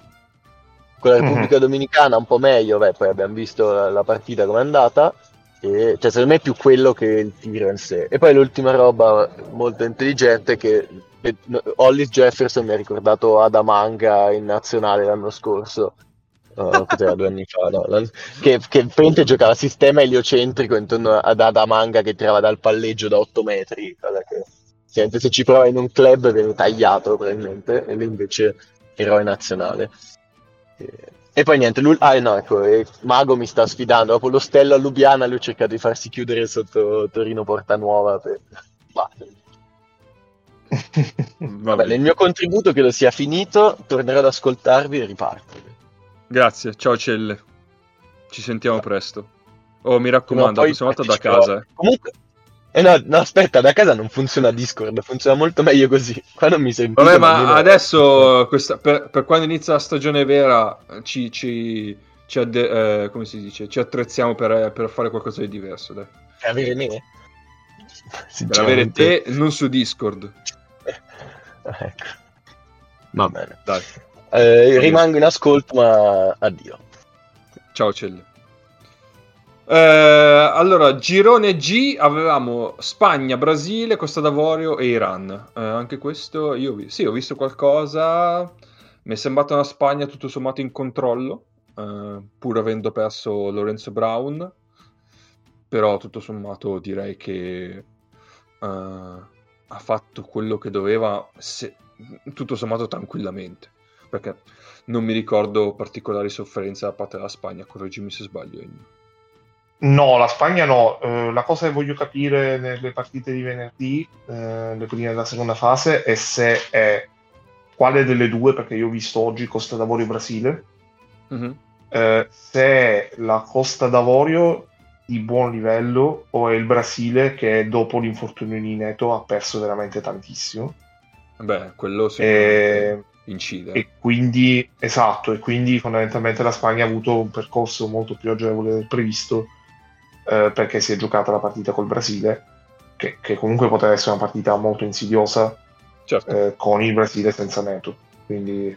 con la Repubblica mm-hmm. Dominicana un po' meglio, beh, poi abbiamo visto la, la partita come è andata. E, cioè, secondo me è più quello che il tiro in sé. E poi l'ultima roba molto intelligente che Hollis Jefferson mi ha ricordato Adamanga in nazionale l'anno scorso. Uh, due anni fa? No? Che, che praticamente giocava sistema eliocentrico intorno ad Adamanga che tirava dal palleggio da 8 metri. Che, se ci prova in un club viene tagliato probabilmente, e lui invece eroe nazionale. E poi niente, lui... ah no, ecco, Mago mi sta sfidando. Dopo lo Stella a Lubiana, lui ha cercato di farsi chiudere sotto Torino Porta Nuova. Per... <laughs> Bah. Vabbè, nel mio contributo che lo sia finito, tornerò ad ascoltarvi e riparto. Grazie, ciao Celle. Ci sentiamo presto. Oh, mi raccomando, la prossima volta da casa. Eh. Comunque, eh no, no, aspetta, da casa non funziona Discord, funziona molto meglio così. <laughs> Qua non mi sento. Vabbè, ma adesso, questa, per, per, quando inizia la stagione vera, ci, ci, ci, adde, eh, come si dice, ci attrezziamo per, per, fare qualcosa di diverso. Dai. Per avere me? Per avere te, non su Discord. <laughs> ecco. Va bene. Dai. Eh, rimango in ascolto, ma addio. Ciao, Celle. Eh, allora, girone G avevamo Spagna, Brasile, Costa d'Avorio e Iran. Eh, anche questo io visto. Sì, ho visto qualcosa. Mi è sembrata una Spagna tutto sommato in controllo, eh, pur avendo perso Lorenzo Brown. Però tutto sommato direi che eh, ha fatto quello che doveva, se, tutto sommato tranquillamente. Perché non mi ricordo particolari sofferenze da parte della Spagna, correggimi se sbaglio. Ennio. No, la Spagna no. Eh, la cosa che voglio capire nelle partite di venerdì, eh, le prime della seconda fase, è se è quale delle due, perché io ho visto oggi Costa d'Avorio Brasile, mm-hmm. eh, se è la Costa d'Avorio di buon livello o è il Brasile che dopo l'infortunio di Neto ha perso veramente tantissimo. Beh, quello sicuramente incide. E quindi, esatto, e quindi fondamentalmente la Spagna ha avuto un percorso molto più agevole del previsto eh, perché si è giocata la partita col Brasile, che, che, comunque poteva essere una partita molto insidiosa certo. eh, con il Brasile senza Neto. Quindi,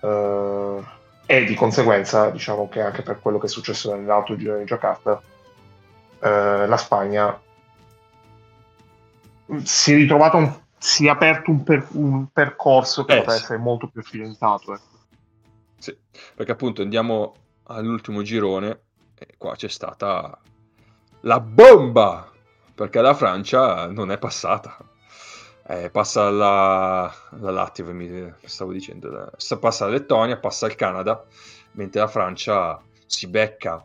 eh, e di conseguenza, diciamo che anche per quello che è successo nell'altro giro di Giacarta, eh, la Spagna si è ritrovata un, si è aperto un, per, un percorso che eh, poteva sì. essere molto più accidentato. Ecco. Sì, perché appunto andiamo all'ultimo girone e qua c'è stata la bomba, perché la Francia non è passata. Eh, passa la, la Latvia, mi stavo dicendo, passa la Lettonia, passa il Canada, mentre la Francia si becca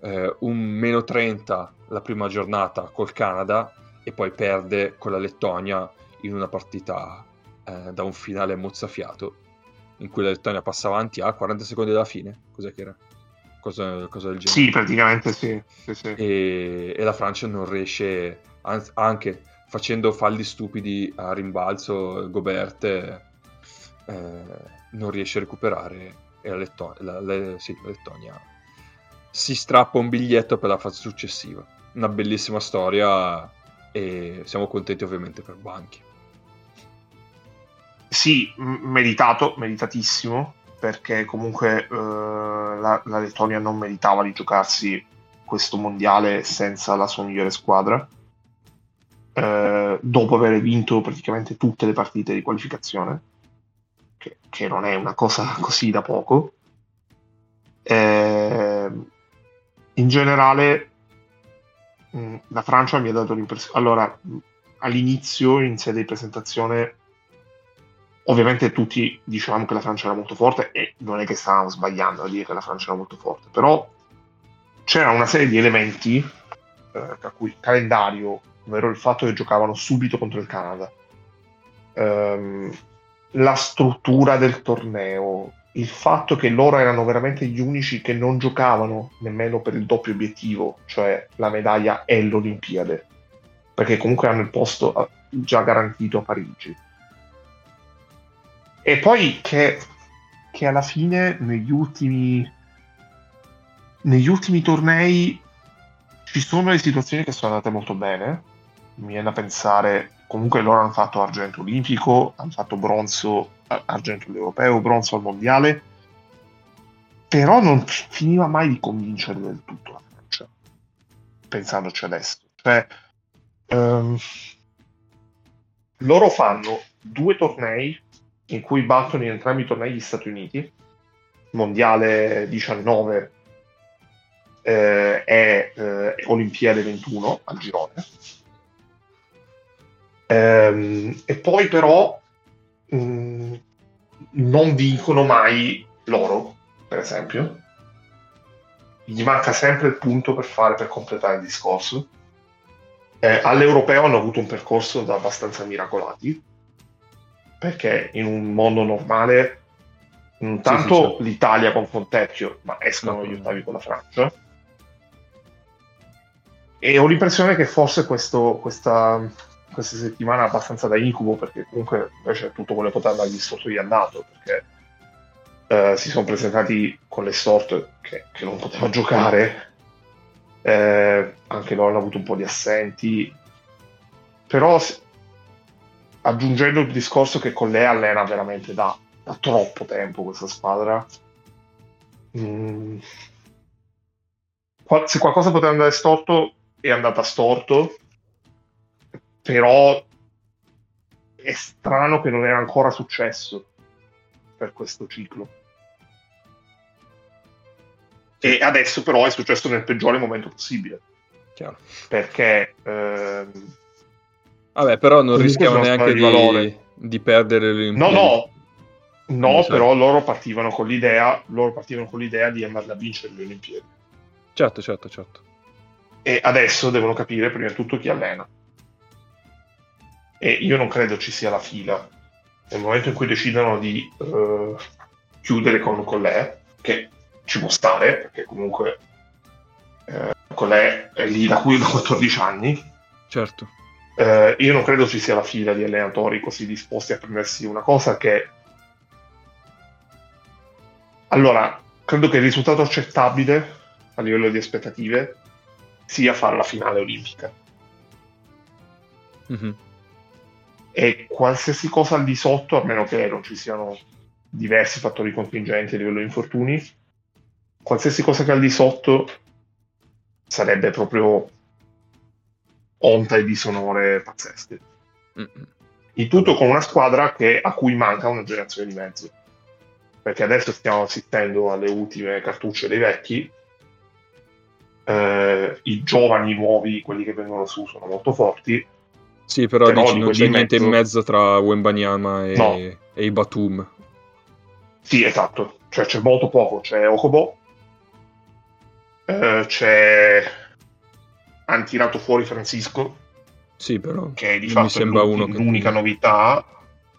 eh, un meno 30 la prima giornata col Canada e poi perde con la Lettonia in una partita eh, da un finale mozzafiato in cui la Lettonia passa avanti a 40 secondi dalla fine. Cos'è che era? Cosa, cosa del genere. Sì, praticamente sì. sì, sì. E, e, la Francia non riesce, anche facendo falli stupidi a rimbalzo, Gobert eh, non riesce a recuperare e la, Letton- la, la, sì, la Lettonia si strappa un biglietto per la fase successiva. Una bellissima storia e siamo contenti ovviamente per Banchi. Sì, meritato, meritatissimo perché comunque eh, la, la, Lettonia non meritava di giocarsi questo mondiale senza la sua migliore squadra. Eh, dopo aver vinto praticamente tutte le partite di qualificazione, che, che non è una cosa <laughs> così da poco. Eh, in generale, mh, mm, la Francia mi ha dato l'impressione. Allora, all'inizio, in sede di presentazione, Ovviamente tutti dicevamo che la Francia era molto forte e non è che stavamo sbagliando a dire che la Francia era molto forte, però c'era una serie di elementi, eh, tra cui il calendario, ovvero il fatto che giocavano subito contro il Canada, ehm, la struttura del torneo, il fatto che loro erano veramente gli unici che non giocavano nemmeno per il doppio obiettivo, cioè la medaglia e l'Olimpiade, perché comunque hanno il posto eh, già garantito a Parigi e poi che, che alla fine negli ultimi, negli ultimi tornei ci sono le situazioni che sono andate molto bene. Mi viene da pensare, comunque loro hanno fatto argento olimpico, hanno fatto bronzo, argento all'europeo, bronzo al mondiale, però non finiva mai di convincere del tutto la Francia, pensandoci adesso. Cioè, um, loro fanno due tornei in cui battono in entrambi i tornei gli Stati Uniti, mondiale 19 eh, e eh, Olimpiade 21 al girone. Ehm, e poi però mh, mm, non vincono mai loro, per esempio, gli manca sempre il punto per fare per completare il discorso. Eh, all'europeo hanno avuto un percorso da abbastanza miracolati perché in un mondo normale mm, tanto sì, certo. l'Italia con Fontecchio ma escono No, gli ottavi con la Francia. E ho l'impressione che forse questo, questa, questa settimana è abbastanza da incubo perché comunque invece tutto quello che poteva dargli sotto gli è andato perché eh, si sono presentati con le sort che, che non potevano giocare. Eh, anche loro hanno avuto un po' di assenti. Però aggiungendo il discorso che con lei allena veramente da, da troppo tempo questa squadra. Mm, se qualcosa poteva andare storto è andata storto. Però è strano che non era ancora successo per questo ciclo. E adesso però è successo nel peggiore momento possibile. Chiaro. perché ehm, Vabbè, però non Comunque rischiamo neanche squadre di di, valore. di perdere le No, no, no, sai. però loro partivano con l'idea, loro partivano con l'idea di andare a vincere le Olimpiadi. Certo, certo, certo. E adesso devono capire prima di tutto chi allena. E io non credo ci sia la fila. Nel momento in cui decidono di eh, chiudere con Collet, che ci può stare, perché comunque eh, Collet è lì da qui da 14 anni, Certo. Eh, io non credo ci sia la fila di allenatori così disposti a prendersi una cosa che... Allora, credo che il risultato accettabile a livello di aspettative sia fare la finale olimpica. Mhm. E qualsiasi cosa al di sotto, a meno che non ci siano diversi fattori contingenti a livello di infortuni, qualsiasi cosa che al di sotto sarebbe proprio onta e disonore pazzesche. Mm-mm. Il tutto con una squadra che- a cui manca una generazione di mezzo. Perché adesso stiamo assistendo alle ultime cartucce dei vecchi. Eh, I giovani nuovi, quelli che vengono su, sono molto forti. Sì, però, Però dici di non c'è niente in mezzo- mezzo tra Wembanyama e, No. e i Batum. Sì, esatto. Cioè c'è molto poco. C'è Okobo. eh, c'è... Hanno tirato fuori Francisco, Sì, però che di fatto sembra è uno l'u- che... l'unica novità.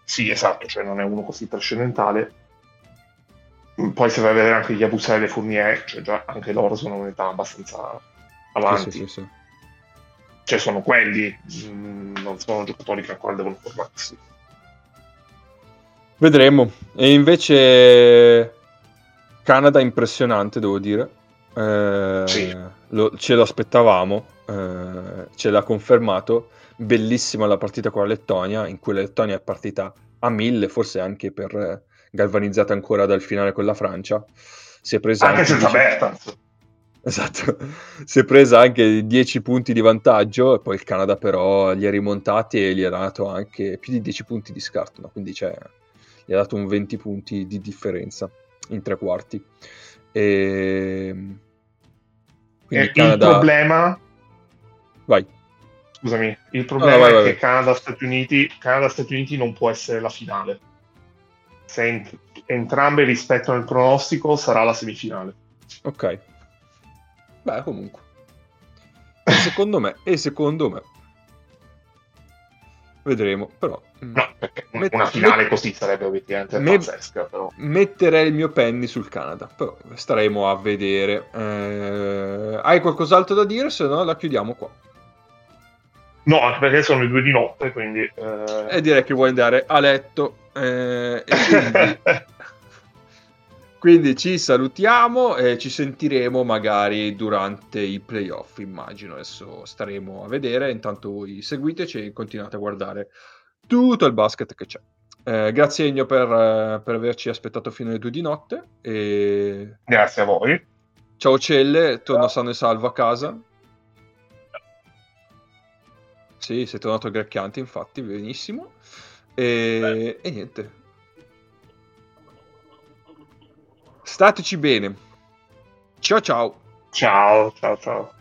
Sì, esatto, cioè non è uno così trascendentale. Poi se vai a vedere anche gli Abusai e le Fournier, cioè già anche loro sono un'età abbastanza avanti. Sì, sì, sì. Cioè sono quelli, mm, non sono giocatori che ancora devono formarsi. Vedremo. E invece Canada impressionante, devo dire. Eh, Sì. lo- ce lo aspettavamo, eh, ce l'ha confermato. Bellissima la partita con la Lettonia, in cui la Lettonia è partita a mille, forse anche per eh, galvanizzata ancora dal finale con la Francia. Si è presa Anche senza dieci- Bertans. Esatto, si è presa anche 10 punti di vantaggio e poi il Canada però li ha rimontati e gli ha dato anche più di 10 punti di scarto, no? quindi c'è, gli ha dato un 20 punti di differenza in tre quarti. E... Quindi E Canada... Il problema, Vai. scusami, il problema vai, vai, è vai. che Canada-Stati Uniti, Canada-Stati Uniti non può essere la finale. Se ent- entrambe rispettano il pronostico, sarà la semifinale. Ok. Beh, comunque. E secondo me, e secondo me. Vedremo, però. mm, No, perché Met- una finale met- così sarebbe obiettivamente me- pazzesca, però. Metterei il mio penny sul Canada, però staremo a vedere. Eh, hai qualcos'altro da dire? Se no, la chiudiamo qua. No, anche perché sono le due di notte, quindi... eh, E direi che vuoi andare a letto. eh, quindi, <laughs> quindi ci salutiamo e ci sentiremo magari durante i playoff. Immagino. Adesso staremo a vedere. Intanto voi seguiteci e continuate a guardare tutto il basket che c'è. Eh, grazie Ennio per, eh, per averci aspettato fino alle due di notte. E Grazie a voi. Ciao Celle, torna sano e salvo a casa. Sì, sei tornato gracchiante, infatti, benissimo. E, e niente. Stateci bene. Ciao ciao. Ciao, ciao, ciao.